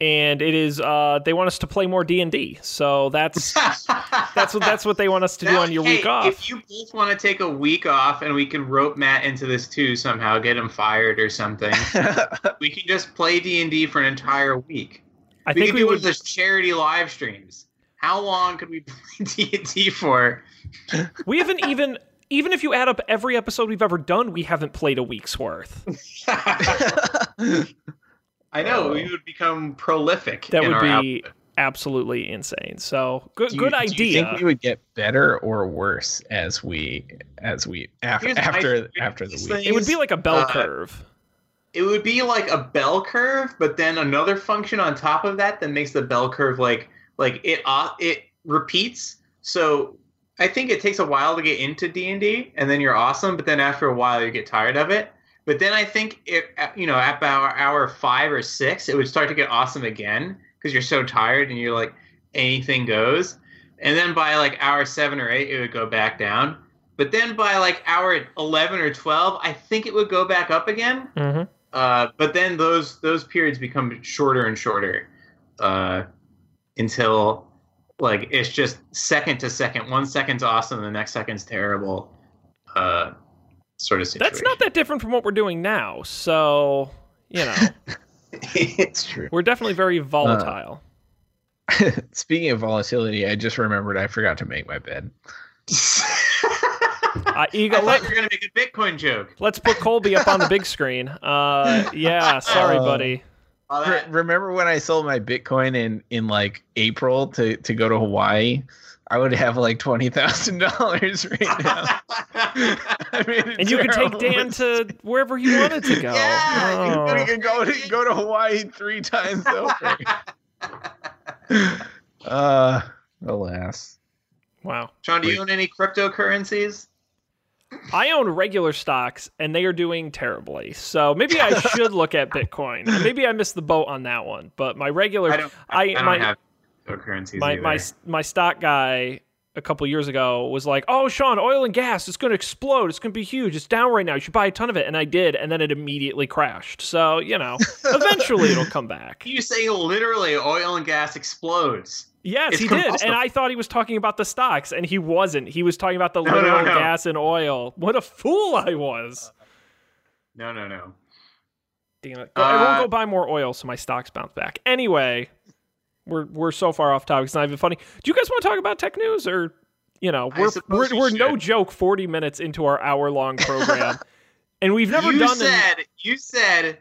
and it is uh, they want us to play more D and D. So that's that's what that's what they want us to do on your hey, week off. If you both want to take a week off and we can rope Matt into this too somehow, get him fired or something, we can just play D and D for an entire week. I we think could we do one would. of those charity live streams. How long could we play D and D for? We haven't even. Even if you add up every episode we've ever done, we haven't played a week's worth. I know we would become prolific. That in would our be output. absolutely insane. So good, Do you- good Do you think we would get better or worse as we as we af- Here's after after the These week? it would be like a bell Uh, curve. It would be like a bell curve, but then another function on top of that that makes the bell curve like like it uh, it repeats. So I think it takes a while to get into D and D, and then you're awesome. But then after a while, you get tired of it. But then I think it you know at about hour five or six, it would start to get awesome again because you're so tired and you're like anything goes. And then by like hour seven or eight, it would go back down. But then by like hour eleven or twelve, I think it would go back up again. hmm Uh, but then those those periods become shorter and shorter uh, until like it's just second to second. One second's awesome, the next second's terrible. Uh, sort of situation. That's not that different from what we're doing now. So you know, it's true. we're definitely very volatile. Speaking of volatility, I just remembered I forgot to make my bed. Uh, I thought you were gonna make a Bitcoin joke. let's put Colby up on the big screen. Uh, yeah, sorry, Uh, buddy. Re- remember when I sold my Bitcoin in in like April to to go to Hawaii? I would have like twenty thousand dollars right now. I made a And you could take Dan mistake. to wherever he wanted to go. Yeah, you Oh. You could go to go to Hawaii three times over. uh, alas. Wow. Sean, do you own any cryptocurrencies? I own regular stocks and they are doing terribly. So maybe I should look at Bitcoin. Maybe I missed the boat on that one. But my regular I don't. I- I, don't my- have cryptocurrencies my either. my my stock guy a couple years ago was like, "Oh, Sean, oil and gas, it's going to explode. It's going to be huge. It's down right now. You should buy a ton of it." And I did, and then it immediately crashed. So you know, eventually it'll come back. You say literally oil and gas explodes. Yes, It's he did, compulsive. and I thought he was talking about the stocks, and he wasn't. He was talking about the No, no, literal no. gas and oil. What a fool I was! No, no, no. Damn it! Go, everyone, Uh, go buy more oil so my stocks bounce back. Anyway, we're we're so far off topic. It's not even funny. Do you guys want to talk about tech news or? You know, we're we're, we we're no joke forty minutes into our hour long program, and we've never you done. an- said you said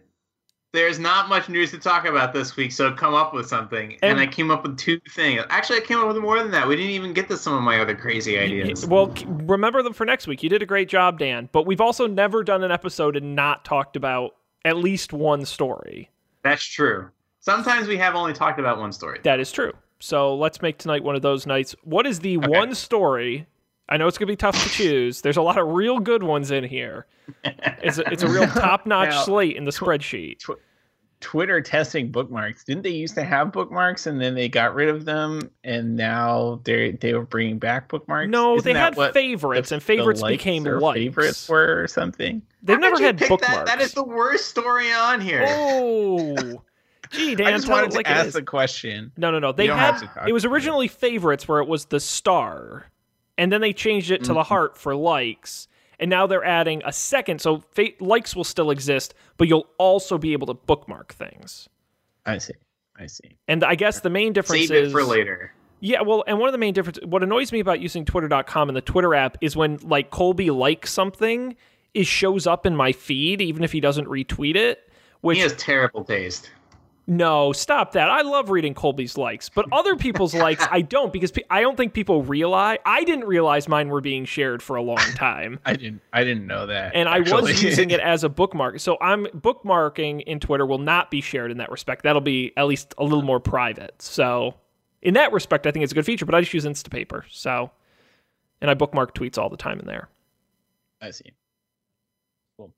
there's not much news to talk about this week, so come up with something. And, And- I came up with two things. Actually, I came up with more than that. We didn't even get to some of my other crazy ideas. Well, remember them for next week. You did a great job, Dan. But we've also never done an episode and not talked about at least one story. That's true. Sometimes we have only talked about one story. That is true. So let's make tonight one of those nights. What is the one story? I know it's going to be tough to choose. There's a lot of real good ones in here. It's a, it's a real top notch slate in the spreadsheet. Twitter testing bookmarks. Didn't they used to have bookmarks and then they got rid of them and now they they were bringing back bookmarks? No, Isn't they had favorites, the- and favorites the became or likes. Favorites were or something. They've How never had bookmarks. That? that is the worst story on here. Oh, gee, Dan, I just tell wanted to like ask is. the question. No, no, no. They don't had have to talk it was originally favorites where it was the star, and then they changed it to the Mhm. heart for likes, and now they're adding a second. So fa- likes will still exist, but you'll also be able to bookmark things. I see. I see. And I guess the main difference Save it is for later. yeah, well, and one of the main difference what annoys me about using twitter.com and the Twitter app is when like Colby likes something, it shows up in my feed even if he doesn't retweet it, which He has terrible taste. No, stop that. I love reading Colby's likes, but other people's likes I don't because pe- I don't think people realize. I didn't realize mine were being shared for a long time. I didn't I didn't know that. And I was using it as a bookmark. So I'm bookmarking in Twitter will not be shared in that respect. That'll be at least a little more private. So in that respect, I think it's a good feature, but I just use Instapaper. So and I bookmark tweets all the time in there. I see. Cool.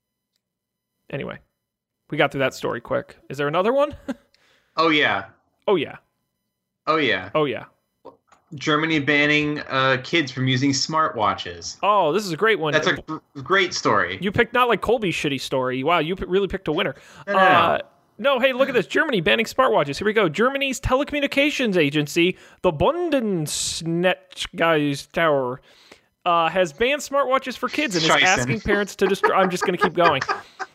Anyway, we got through that story quick. Is there another one? Oh yeah. oh yeah. Oh yeah. Oh yeah. Germany banning uh, kids from using smartwatches. Oh, this is a great one. That's a gr- great story. You picked not like Colby's shitty story. Wow, you p- really picked a winner. No, no, Uh, no, hey, look at this. Germany banning smartwatches. Here we go. Germany's telecommunications agency, the Bundesnetz Tower, uh, has banned smartwatches for kids and is asking parents to destroy. I'm just going to keep going.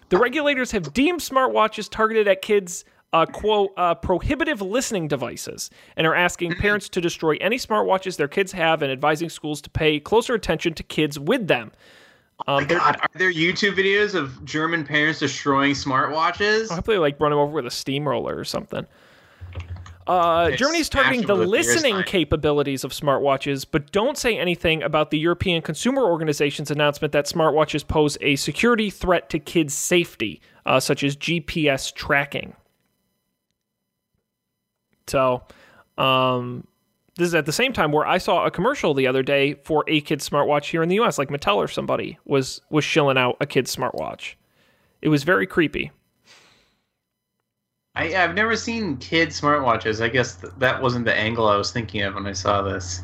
The regulators have deemed smartwatches targeted at kids uh, quote uh, prohibitive listening devices and are asking Mm-hmm. parents to destroy any smartwatches their kids have and advising schools to pay closer attention to kids with them. Um, they're- God, are there YouTube videos of German parents destroying smartwatches? I hope they like run them over with a steamroller or something. Uh, Germany's targeting the with a beer listening capabilities of smartwatches, but don't say anything about the European Consumer Organization's announcement that smartwatches pose a security threat to kids' safety, uh, such as GPS tracking. So, um, this is at the same time where I saw a commercial the other day for a kid's smartwatch here in the U.S. Like Mattel or somebody was was shilling out a kid's smartwatch. It was very creepy. I, I've never seen kid smartwatches. I guess th- that wasn't the angle I was thinking of when I saw this.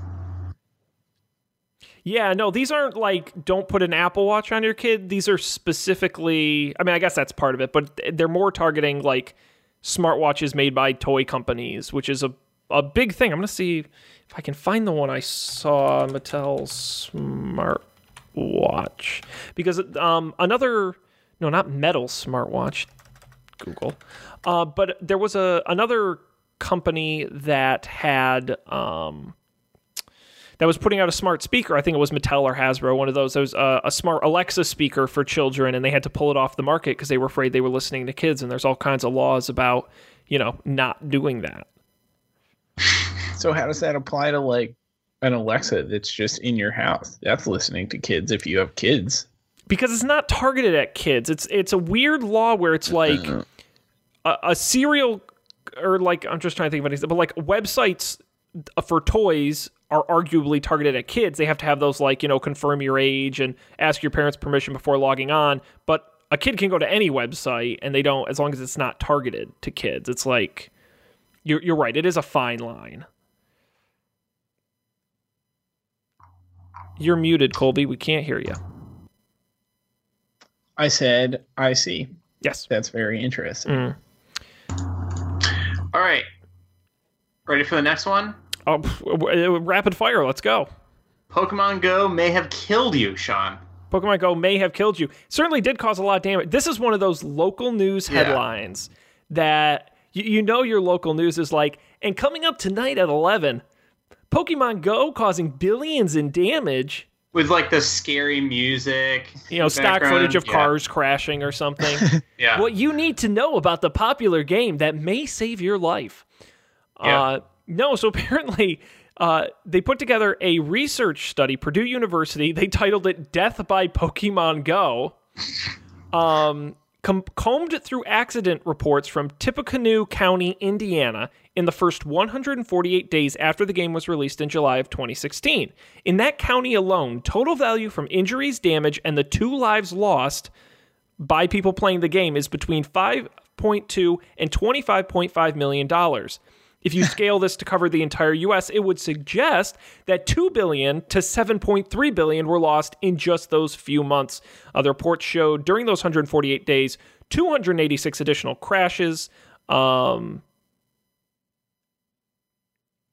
Yeah, no, these aren't like don't put an Apple Watch on your kid. These are specifically, I mean, I guess that's part of it, but they're more targeting like smartwatches made by toy companies, which is a, a big thing. I'm going to see if I can find the one I saw Mattel smartwatch because um another no, not metal smartwatch. Google. Uh, but there was a another company that had um that was putting out a smart speaker. I think it was Mattel or Hasbro, one of those. There was a, a smart Alexa speaker for children, and they had to pull it off the market because they were afraid they were listening to kids. And there's all kinds of laws about, you know, not doing that. So how does that apply to like an Alexa that's just in your house? That's listening to kids if you have kids. Because it's not targeted at kids. It's it's a weird law where it's like a, a serial or like I'm just trying to think of anything, but like websites for toys are arguably targeted at kids. They have to have those like, you know, confirm your age and ask your parents' permission before logging on. But a kid can go to any website and they don't as long as it's not targeted to kids. It's like you're you're right, it is a fine line. You're muted, Colby. We can't hear you. I said, I see. Yes. That's very interesting. Mm. All right. Ready for the next one? Oh, rapid fire. Let's go. Pokemon Go may have killed you, Sean. Pokemon Go may have killed you. Certainly did cause a lot of damage. This is one of those local news Yeah. headlines that you, you know your local news is like, and coming up tonight at 11, Pokemon Go causing billions in damage. With like the scary music. You know, stock footage of Yeah. cars crashing or something. Yeah. what you need to know about the popular game that may save your life. Yeah. Uh, no, so apparently uh, they put together a research study, Purdue University. They titled it "Death by Pokemon Go." Um, com- combed through accident reports from Tippecanoe County, Indiana, in the first 148 days after the game was released in July of 2016. In that county alone, total value from injuries, damage, and the two lives lost by people playing the game is between 5.2 and 25.5 million dollars. If you scale this to cover the entire US, it would suggest that 2 billion to 7.3 billion were lost in just those few months. Uh, the report showed during those 148 days 286 additional crashes. Um,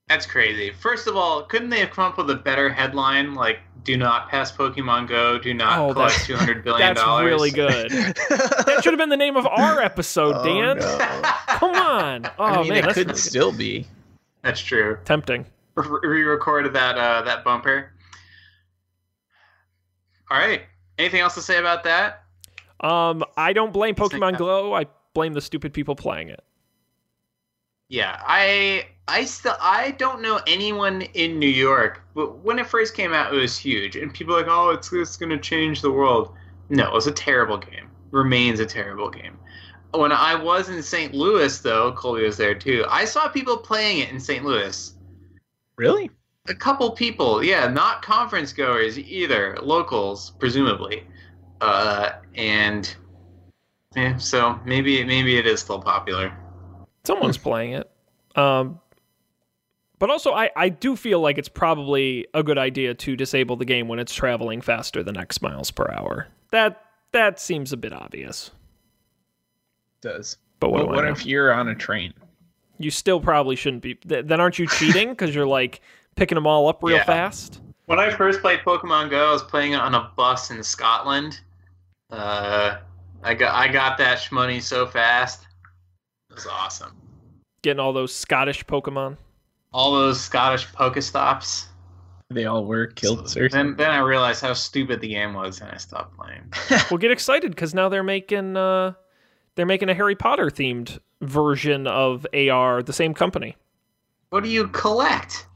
That's crazy. First of all, couldn't they have come up with a better headline like "Do not pass Pokemon Go. Do not Oh, collect that's- two hundred billion that's really good. that should have been the name of our episode, Oh, Dan. no. Come on. Oh I mean, man, it could really still be. That's true. tempting. Re recorded that uh, that bumper. All right. Anything else to say about that? Um, I don't blame Pokemon that- Glow. I blame the stupid people playing it. Yeah, I I still I don't know anyone in New York. But when it first came out, it was huge, and people were like, "Oh, it's it's going to change the world." No, it was a terrible game. Remains a terrible game. When I was in St. Louis, though, Colby was there too. I saw people playing it in St. Louis. Really? A couple people, yeah, not conference goers either, locals presumably, uh, and yeah, so maybe maybe it is still popular. Someone's playing it. Um, but also, I, I do feel like it's probably a good idea to disable the game when it's traveling faster than X miles per hour. That that seems a bit obvious. does. But what, But what if you're on a train? you still probably shouldn't be? th- Then aren't you cheating because you're like picking them all up real Yeah. fast? When I first played Pokemon Go, I was playing it on a bus in Scotland. Uh, I got I got that money so fast. was awesome. Getting all those Scottish Pokemon. All those Scottish Pokestops. They all were killed. So, then, then I realized how stupid the game was, and I stopped playing. well, get excited because now they're making uh, they're making a Harry Potter themed version of AR. The same company. What do you collect?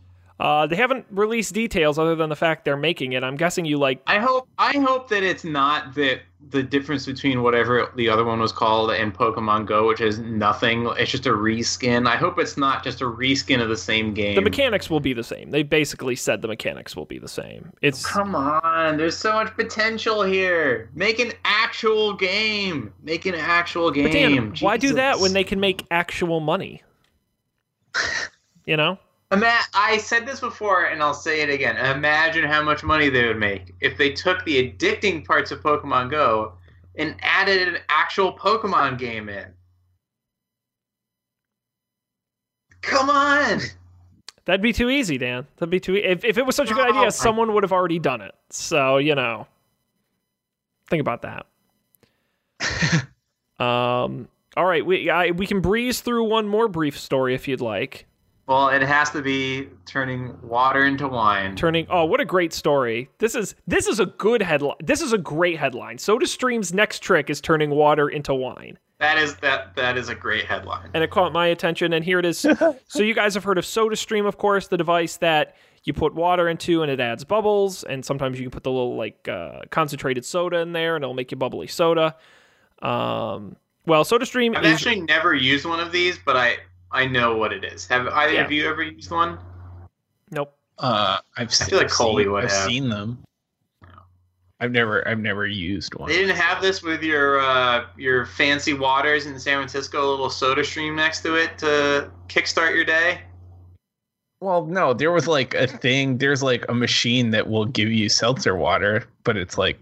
Uh, they haven't released details other than the fact they're making it. I'm guessing you like. I hope. I hope that it's not that the difference between whatever the other one was called and Pokemon Go, which is nothing. It's just a reskin. I hope it's not just a reskin of the same game. The mechanics will be the same. They basically said the mechanics will be the same. It's come on. There's so much potential here. Make an actual game. Make an actual game. But Dan, why do that when they can make actual money? you know. I said this before, and I'll say it again. Imagine how much money they would make if they took the addicting parts of Pokemon Go and added an actual Pokemon game in. Come on. That'd be too easy, Dan. That'd be too. E- if if it was such a good idea, someone would have already done it. So you know, think about that. um. All right, we I, we can breeze through one more brief story if you'd like. Well, it has to be turning water into wine. Turning oh, what a great story. This is this is a good headline. This is a great headline. SodaStream's next trick is turning water into wine. That is that that is a great headline. And it caught my attention and here it is. so you guys have heard of SodaStream, of course, the device that you put water into and it adds bubbles and sometimes you can put the little like uh, concentrated soda in there and it'll make you bubbly soda. Um well, SodaStream I've is actually never used one of these, but I I know what it is. Have I, Yeah. have you ever used one? Nope. uh, I've I feel like I've Colby seen, would I've have. seen them. I've never I've never used one. They didn't have this with your uh, your fancy waters in San Francisco, a little soda stream next to it to kickstart your day. Well, no, there was like a thing. There's like a machine that will give you seltzer water, but it's like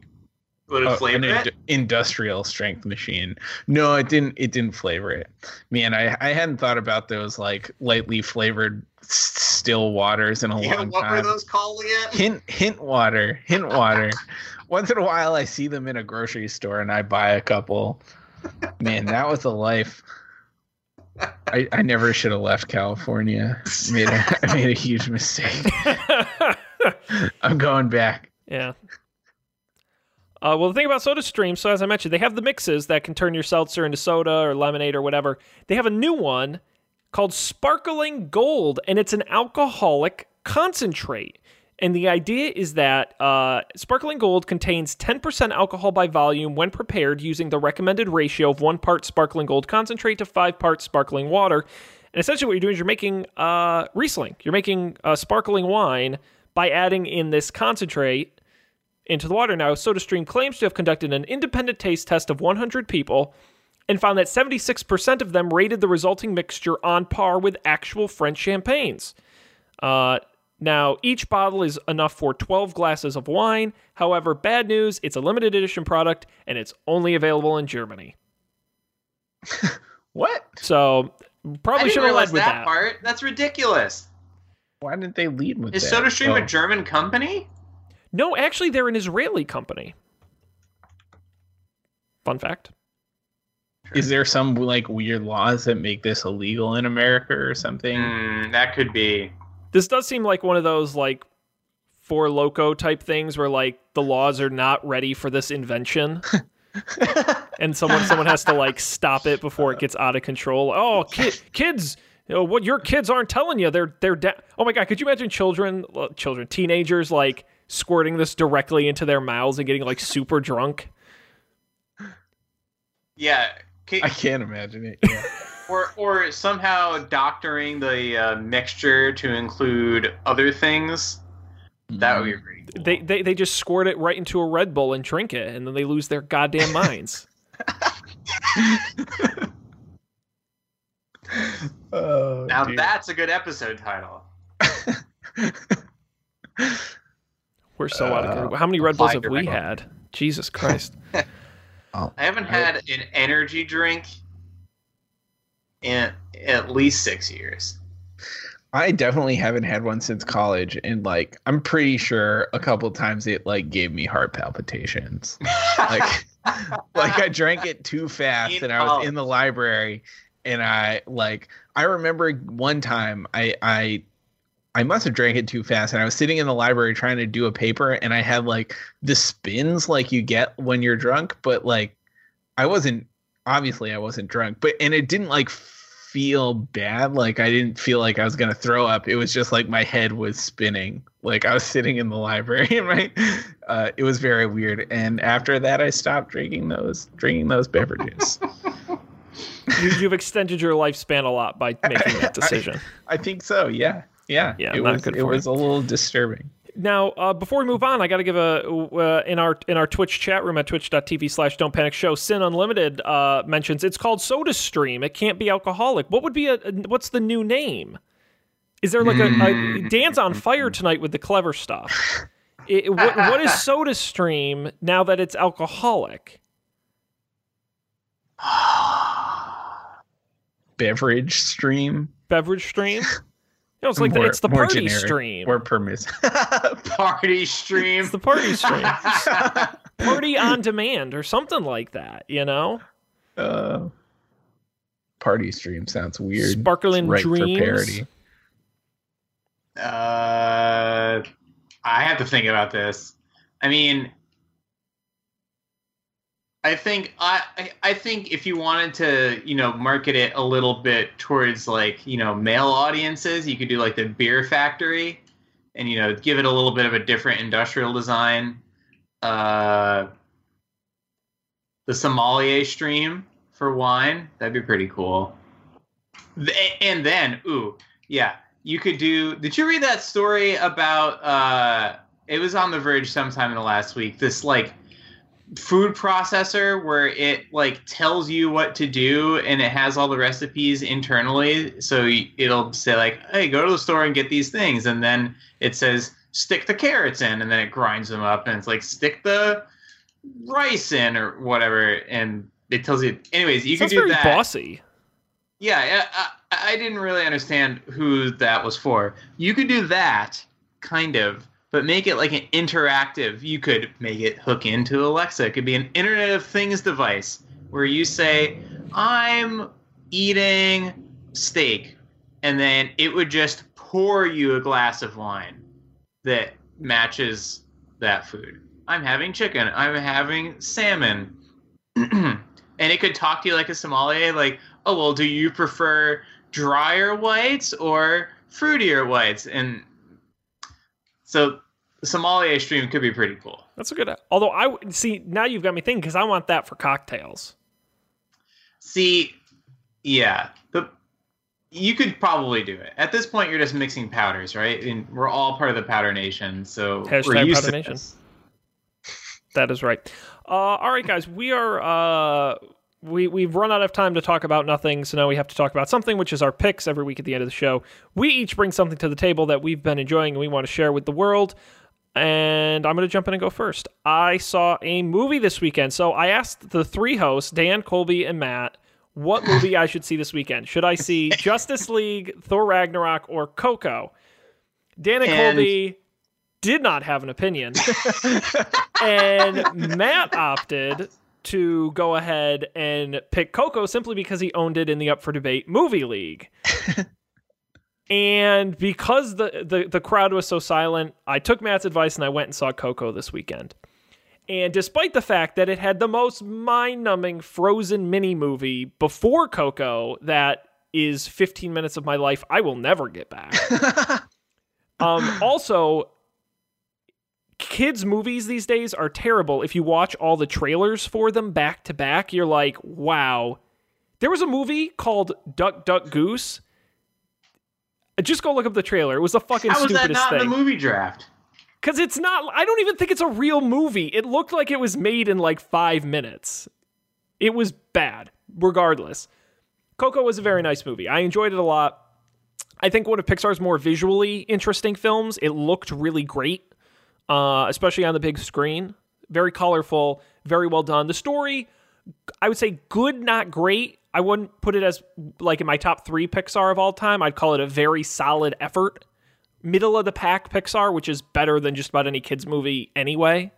Would it uh, flavor an it? industrial strength machine. No, it didn't. It didn't flavor it. Man, I I hadn't thought about those like lightly flavored still waters in a Yeah, long what were time. those called again? Hint hint water, hint water. Once in a while, I see them in a grocery store and I buy a couple. Man, that was a life. I, I never should have left California. Made a, I made a huge mistake. I'm going back. Yeah. Uh, well, the thing about SodaStream, so as I mentioned, they have the mixes that can turn your seltzer into soda or lemonade or whatever. They have a new one called Sparkling Gold, and it's an alcoholic concentrate. And the idea is that uh, Sparkling Gold contains 10% alcohol by volume when prepared using the recommended ratio of one part Sparkling Gold concentrate to five parts sparkling water. And essentially, what you're doing is you're making uh, Riesling. You're making uh, sparkling wine by adding in this concentrate into the water. Now, SodaStream claims to have conducted an independent taste test of 100 people and found that 76% of them rated the resulting mixture on par with actual French champagnes. Uh, now, each bottle is enough for 12 glasses of wine. However, bad news, it's a limited edition product and it's only available in Germany. What? So, probably should have led with that, that. part. That's ridiculous. Why didn't they lead with Is that? SodaStream Oh, a German company? No, actually, they're an Israeli company. Fun fact. Is there some like weird laws that make this illegal in America or something? Hmm, that could be. This does seem like one of those like Four Loko type things where like the laws are not ready for this invention. and someone someone has to like stop it before it gets out of control. Oh, kid, kids, you know, what your kids aren't telling you, they're they're da- Oh my god, could you imagine children, children, teenagers like squirting this directly into their mouths and getting like super drunk? Yeah. Ca- I can't imagine it. Yeah. or or somehow doctoring the uh, mixture to include other things. That would be pretty cool. They, they they just squirt it right into a Red Bull and drink it, and then they lose their goddamn minds. oh, now dear. that's a good episode title. We're so out of Uh, control. How many Red Bulls have we had? Jesus Christ. I haven't had an energy drink in at least six years. I definitely haven't had one since college, and like I'm pretty sure a couple times it like gave me heart palpitations. Like, like I drank it too fast, In and I was college. in the library, and I like I remember one time I I I must have drank it too fast and I was sitting in the library trying to do a paper and I had like the spins like you get when you're drunk, but like I wasn't obviously I wasn't drunk, but and it didn't like feel bad. Like I didn't feel like I was gonna throw up. It was just like my head was spinning. Like I was sitting in the library and my uh, it was very weird. And after that I stopped drinking those drinking those beverages. you, have extended your lifespan a lot by making that decision. I, I think so. Yeah, yeah. Yeah, it was. it was a little disturbing. Now, uh, before we move on, I got to give a uh, in our in our Twitch chat room at twitch.tv slash Don't Panic Show. Sin Unlimited uh, mentions it's called Soda Stream. It can't be alcoholic. What would be a, a what's the new name? Is there like a, a Dan's on fire tonight with the clever stuff? It, what, what is Soda Stream now that it's alcoholic? beverage stream. Beverage stream. You know, it's like more, the, it's the party generic, stream or permissive. party stream. It's the party stream. party on demand or something like that. You know. Uh, party stream sounds weird. Sparkling right dreams. For parody. Uh, I have to think about this. I mean, I think I I think if you wanted to you know market it a little bit towards like you know male audiences, you could do like the Beer Factory, and you know give it a little bit of a different industrial design. Uh, the sommelier stream for wine that'd be pretty cool. And then ooh yeah you could do. Did you read that story about? uh It was on the Verge sometime in the last week. This like food processor where it like tells you what to do and it has all the recipes internally. So it'll say like hey go to the store and get these things. And then it says stick the carrots in. And then it grinds them up and it's like stick the rice in or whatever. And it tells you anyways you Sounds can do very that. bossy. Yeah I, I didn't really understand who that was for. You could do that kind of but make it like an interactive. You could make it hook into Alexa. It could be an Internet of Things device where you say, I'm eating steak, and then it would just pour you a glass of wine that matches that food. I'm having chicken. I'm having salmon. and it could talk to you like a sommelier, like, oh, well, do you prefer drier whites or fruitier whites? And so sommelier stream could be pretty cool. That's a good. Although I see now you've got me thinking because I want that for cocktails. See, yeah, but you could probably do it. At this point, you're just mixing powders, right? And we're all part of the powder nation, so Hashtag we're used powder to nation. This. That is right. Uh, all right, guys, we are. Uh, we we've run out of time to talk about nothing, so now we have to talk about something, which is our picks every week at the end of the show. We each bring something to the table that we've been enjoying and we want to share with the world. And I'm going to jump in and go first. I saw a movie this weekend, so I asked the three hosts, Dan, Colby, and Matt, what movie I should see this weekend. Should I see Justice League, Thor Ragnarok, or Coco? Dan and, and... Colby did not have an opinion. and Matt opted to go ahead and pick Coco simply because he owned it in the Up for Debate movie league. and because the, the the crowd was so silent, I took Matt's advice and I went and saw Coco this weekend. And despite the fact that it had the most mind-numbing frozen mini movie before Coco that is 15 minutes of my life I will never get back. um, also, kids movies these days are terrible. If you watch all the trailers for them back to back you're like wow. There was a movie called duck duck goose. Uh, just go look up the trailer. It was the fucking How stupidest was that not thing in the movie draft? Because it's not i don't even think it's a real movie. It looked like it was made in like five minutes. It was bad regardless. Coco was a very nice movie. I enjoyed it a lot. I think one of Pixar's more visually interesting films. It looked really great uh, especially on the big screen. Very colorful, very well done. The story, I would say good, not great. I wouldn't put it as like in my top three Pixar of all time. I'd call it a very solid effort. Middle of the pack Pixar, which is better than just about any kids movie anyway.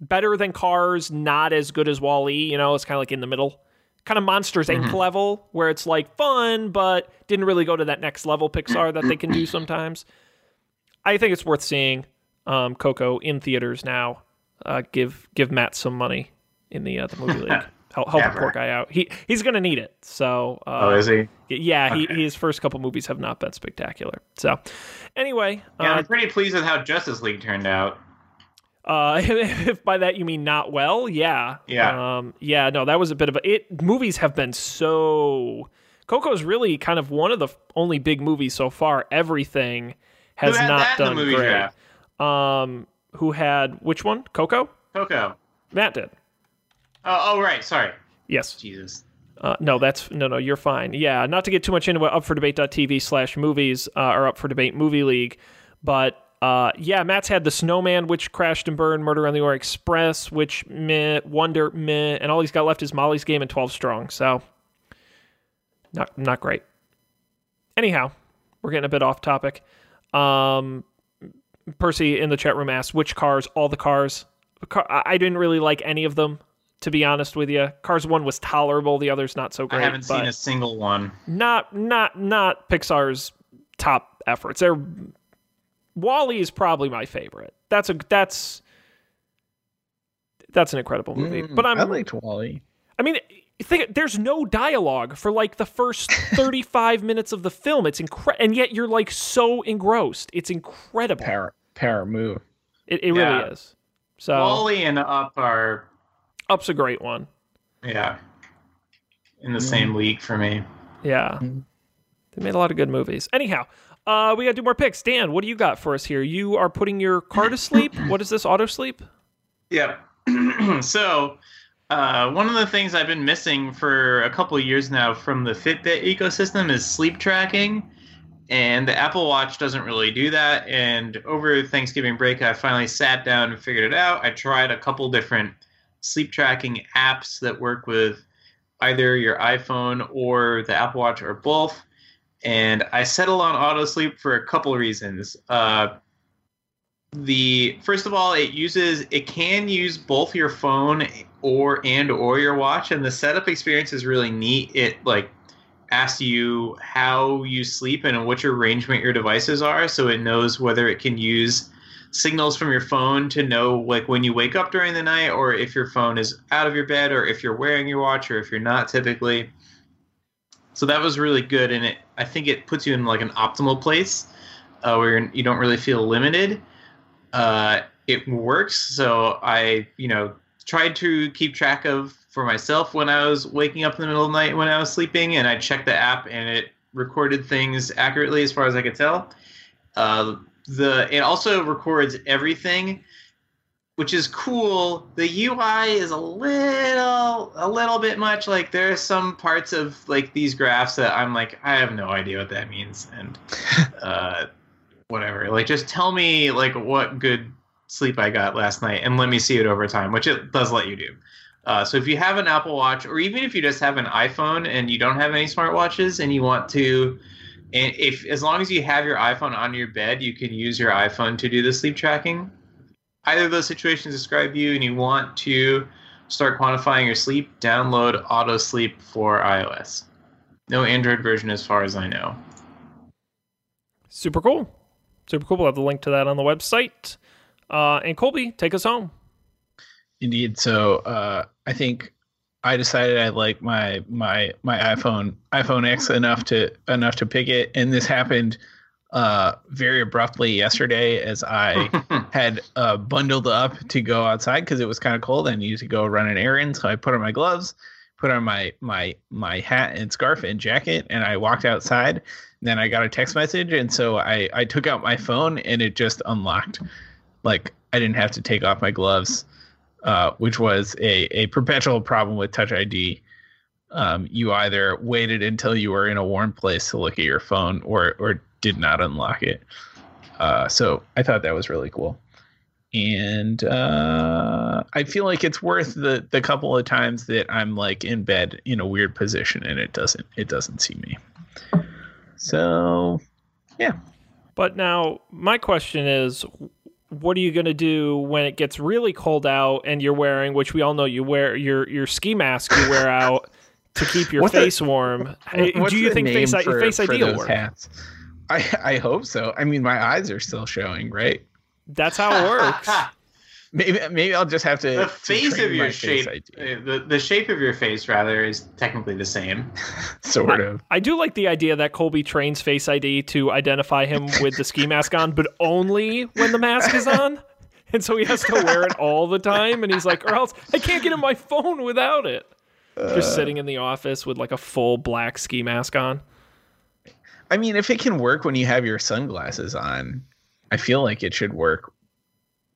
Better than Cars, not as good as WALL-E. You know, it's kind of like in the middle kind of Monsters Inc. Mm-hmm. level, where it's like fun, but didn't really go to that next level Pixar that they can do sometimes. I think it's worth seeing um, Coco in theaters now. Uh, give give Matt some money in the uh, the movie league. Help, help the poor guy out. He he's gonna need it. So uh, Oh, is he? yeah, he, Okay. his first couple movies have not been spectacular. So anyway, Yeah, uh, I'm pretty pleased with how Justice League turned out. Uh, if by that you mean not well, yeah, Yeah. um, yeah. No, that was a bit of a. It movies have been so. Coco's really kind of one of the only big movies so far. Everything has not done great. draft? Um, who had which one? Coco. Coco. Matt did. Oh, oh, right. Sorry. Yes. Jesus. Uh, no, that's no, no. You're fine. Yeah, not to get too much into it. Up for debate.tv slash movies uh, or up for debate movie league, but uh, yeah, Matt's had the Snowman, which crashed and burned, Murder on the Orient Express, which meh, Wonder meh, and all he's got left is Molly's Game and Twelve Strong. So, not not great. Anyhow, we're getting a bit off topic. Um, Percy in the chat room asked which cars, all the cars. Car- I I didn't really like any of them, to be honest with you. Cars one was tolerable, the other's not so great. I haven't but seen a single one. not not not Pixar's top efforts. They're WALL-E is probably my favorite. That's a that's that's an incredible movie. Mm, but I'm I liked WALL-E. I mean, think there's no dialogue for like the first 35 minutes of the film. It's incredible, and yet you're like so engrossed. It's incredible. Power power move. It, it Yeah. really is. So WALL-E and Up are, Up's a great one. yeah, in the same league for me. Yeah, Mhm. they made a lot of good movies. Anyhow, uh, we got to do more picks. Dan, what do you got for us here? You are putting your car to sleep. what is this? Auto sleep? Yep. so, uh, one of the things I've been missing for a couple years now from the Fitbit ecosystem is sleep tracking. And the Apple Watch doesn't really do that. And over Thanksgiving break, I finally sat down and figured it out. I tried a couple different sleep tracking apps that work with either your iPhone or the Apple Watch or both. And I settled on auto sleep for a couple reasons. Uh, the first of all it uses it can use both your phone or and or your watch and the setup experience is really neat it like asks you how you sleep and in which arrangement your devices are so it knows whether it can use signals from your phone to know like when you wake up during the night or if your phone is out of your bed or if you're wearing your watch or if you're not typically so that was really good and it i think it puts you in like an optimal place uh, where you don't really feel limited uh, it works. So I, you know, tried to keep track of for myself when I was waking up in the middle of the night when I was sleeping, and I checked the app and it recorded things accurately as far as I could tell. Uh, the it also records everything, which is cool. The UI is a little a little bit much. Like there are some parts of like these graphs that I'm like I have no idea what that means, and uh, whatever. Like just tell me like what good sleep I got last night and let me see it over time, which it does let you do. Uh, so if you have an Apple Watch or even if you just have an iPhone and you don't have any smartwatches and you want to and if as long as you have your iPhone on your bed, you can use your iPhone to do the sleep tracking. Either of those situations describe you and you want to start quantifying your sleep, download Auto Sleep for iOS. No Android version as far as I know. Super cool. Super cool. We'll have the link to that on the website. Uh, and Colby, take us home. Indeed. So uh, I think I decided I like my my my iPhone iPhone X enough to enough to pick it, and this happened uh, very abruptly yesterday as I had uh, bundled up to go outside because it was kind of cold. I needed to go run an errand, so I put on my gloves, put on my my my hat and scarf and jacket, and I walked outside. then I got a text message, and so I I took out my phone, and it just unlocked. Like I didn't have to take off my gloves, uh, which was a a perpetual problem with Touch ID. Um, you either waited until you were in a warm place to look at your phone, or or did not unlock it. Uh, so I thought that was really cool, and uh, I feel like it's worth the the couple of times that I'm like in bed in a weird position and it doesn't it doesn't see me. So yeah. But now, my question is what are you going to do when it gets really cold out and you're wearing, which we all know you wear, your, your ski mask you wear out to keep your What's the- face warm. Hey, What's Do you the think name Face, I- for- face for ID will those work? hats? I I hope so. I mean, my eyes are still showing, right? That's how it works. Maybe maybe I'll just have to. the face train of your shape, uh, the, the shape of your face, rather, is technically the same. sort of. I do like the idea that Colby trains Face ID to identify him with the ski mask on, but only when the mask is on. And so he has to wear it all the time. And he's like, or else I can't get in my phone without it. Just sitting in the office with like a full black ski mask on. I mean, if it can work when you have your sunglasses on, I feel like it should work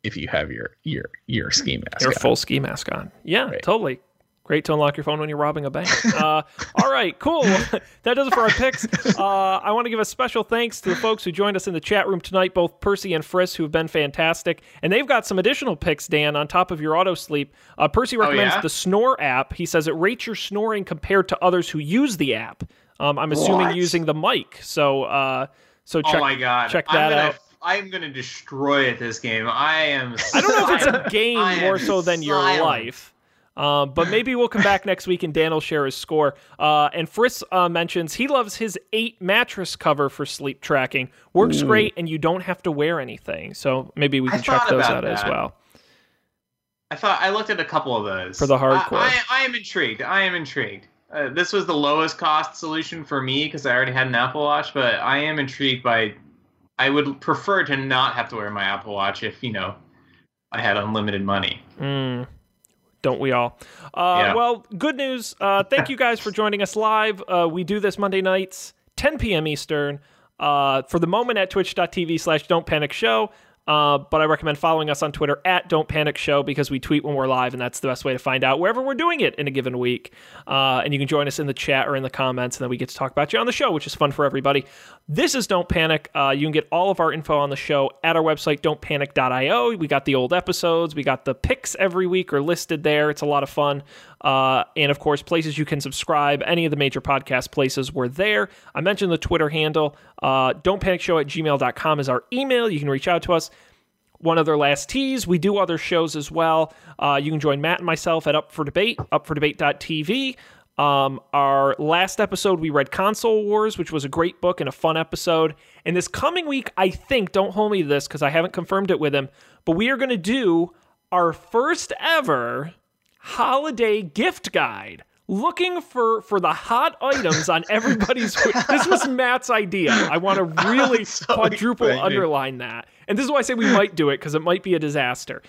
if you have your your your ski mask. Your on. full ski mask on. Yeah, Right. totally. Great to unlock your phone when you're robbing a bank. Uh, all right, cool. that does it for our picks. Uh, I want to give a special thanks to the folks who joined us in the chat room tonight, both Percy and Friss, who have been fantastic. And they've got some additional picks, Dan, on top of your AutoSleep. Uh, Percy recommends yeah? the Snore app. He says it rates your snoring compared to others who use the app. Um, I'm assuming What? using the mic. So, uh, so check, oh my god! check I'm that gonna, out. I'm gonna destroy it this game. I am. I don't know if it's a game I more so than your life. Um, but maybe we'll come back next week and Dan will share his score. Uh, and Friss uh, mentions he loves his eight mattress cover for sleep tracking. Works great, and you don't have to wear anything. So maybe we I can check those about out as well. I thought I looked at a couple of those For the hardcore. I, I, I am intrigued. I am intrigued. Uh, this was the lowest cost solution for me because I already had an Apple Watch, but I am intrigued by. I would prefer to not have to wear my Apple Watch if you know I had unlimited money. Mm, don't we all? Uh, Yeah. Well, good news. Uh, thank you guys for joining us live. Uh, we do this Monday nights, 10 p.m. Eastern. Uh, for the moment at twitch.tv slash don't panic show. Uh, but I recommend following us on Twitter at Don't Panic Show because we tweet when we're live, and that's the best way to find out wherever we're doing it in a given week. Uh, and you can join us in the chat or in the comments, and then we get to talk about you on the show, which is fun for everybody. This is Don't Panic. Uh, you can get all of our info on the show at our website, don'tpanic.io. We got the old episodes, we got the picks every week are listed there. It's a lot of fun. Uh, and of course, places you can subscribe, any of the major podcast places, we're there. I mentioned the Twitter handle. Uh, don't panic show at gmail.com is our email. You can reach out to us one other last tease we do other shows as well uh, you can join matt and myself at up for debate upfordebate.tv um, our last episode we read console wars which was a great book and a fun episode and this coming week i think don't hold me to this because i haven't confirmed it with him but we are going to do our first ever holiday gift guide looking for for the hot items on everybody's this was matt's idea i want to really So quadruple underline that and this is why i say we might do it because it might be a disaster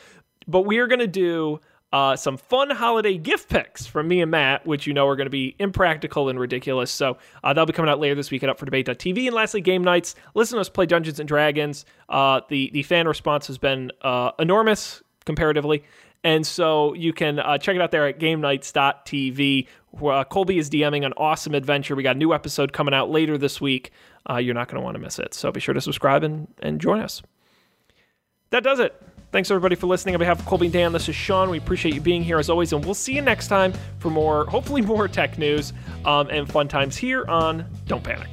but we are going to do uh, some fun holiday gift picks from me and Matt, which you know are going to be impractical and ridiculous. So uh, that'll be coming out later this week at UpForDebate.tv. And lastly, game nights. Listen to us play Dungeons and Dragons. Uh, the the fan response has been uh, enormous comparatively. And so you can uh, check it out there at GameNights.tv. Uh, Colby is DMing an awesome adventure. We got a new episode coming out later this week. Uh, you're not going to want to miss it. So be sure to subscribe and, and join us. That does it. Thanks everybody for listening. On behalf of Colby and Dan, this is Sean. We appreciate you being here as always, and we'll see you next time for more, hopefully more tech news um, and fun times here on Don't Panic.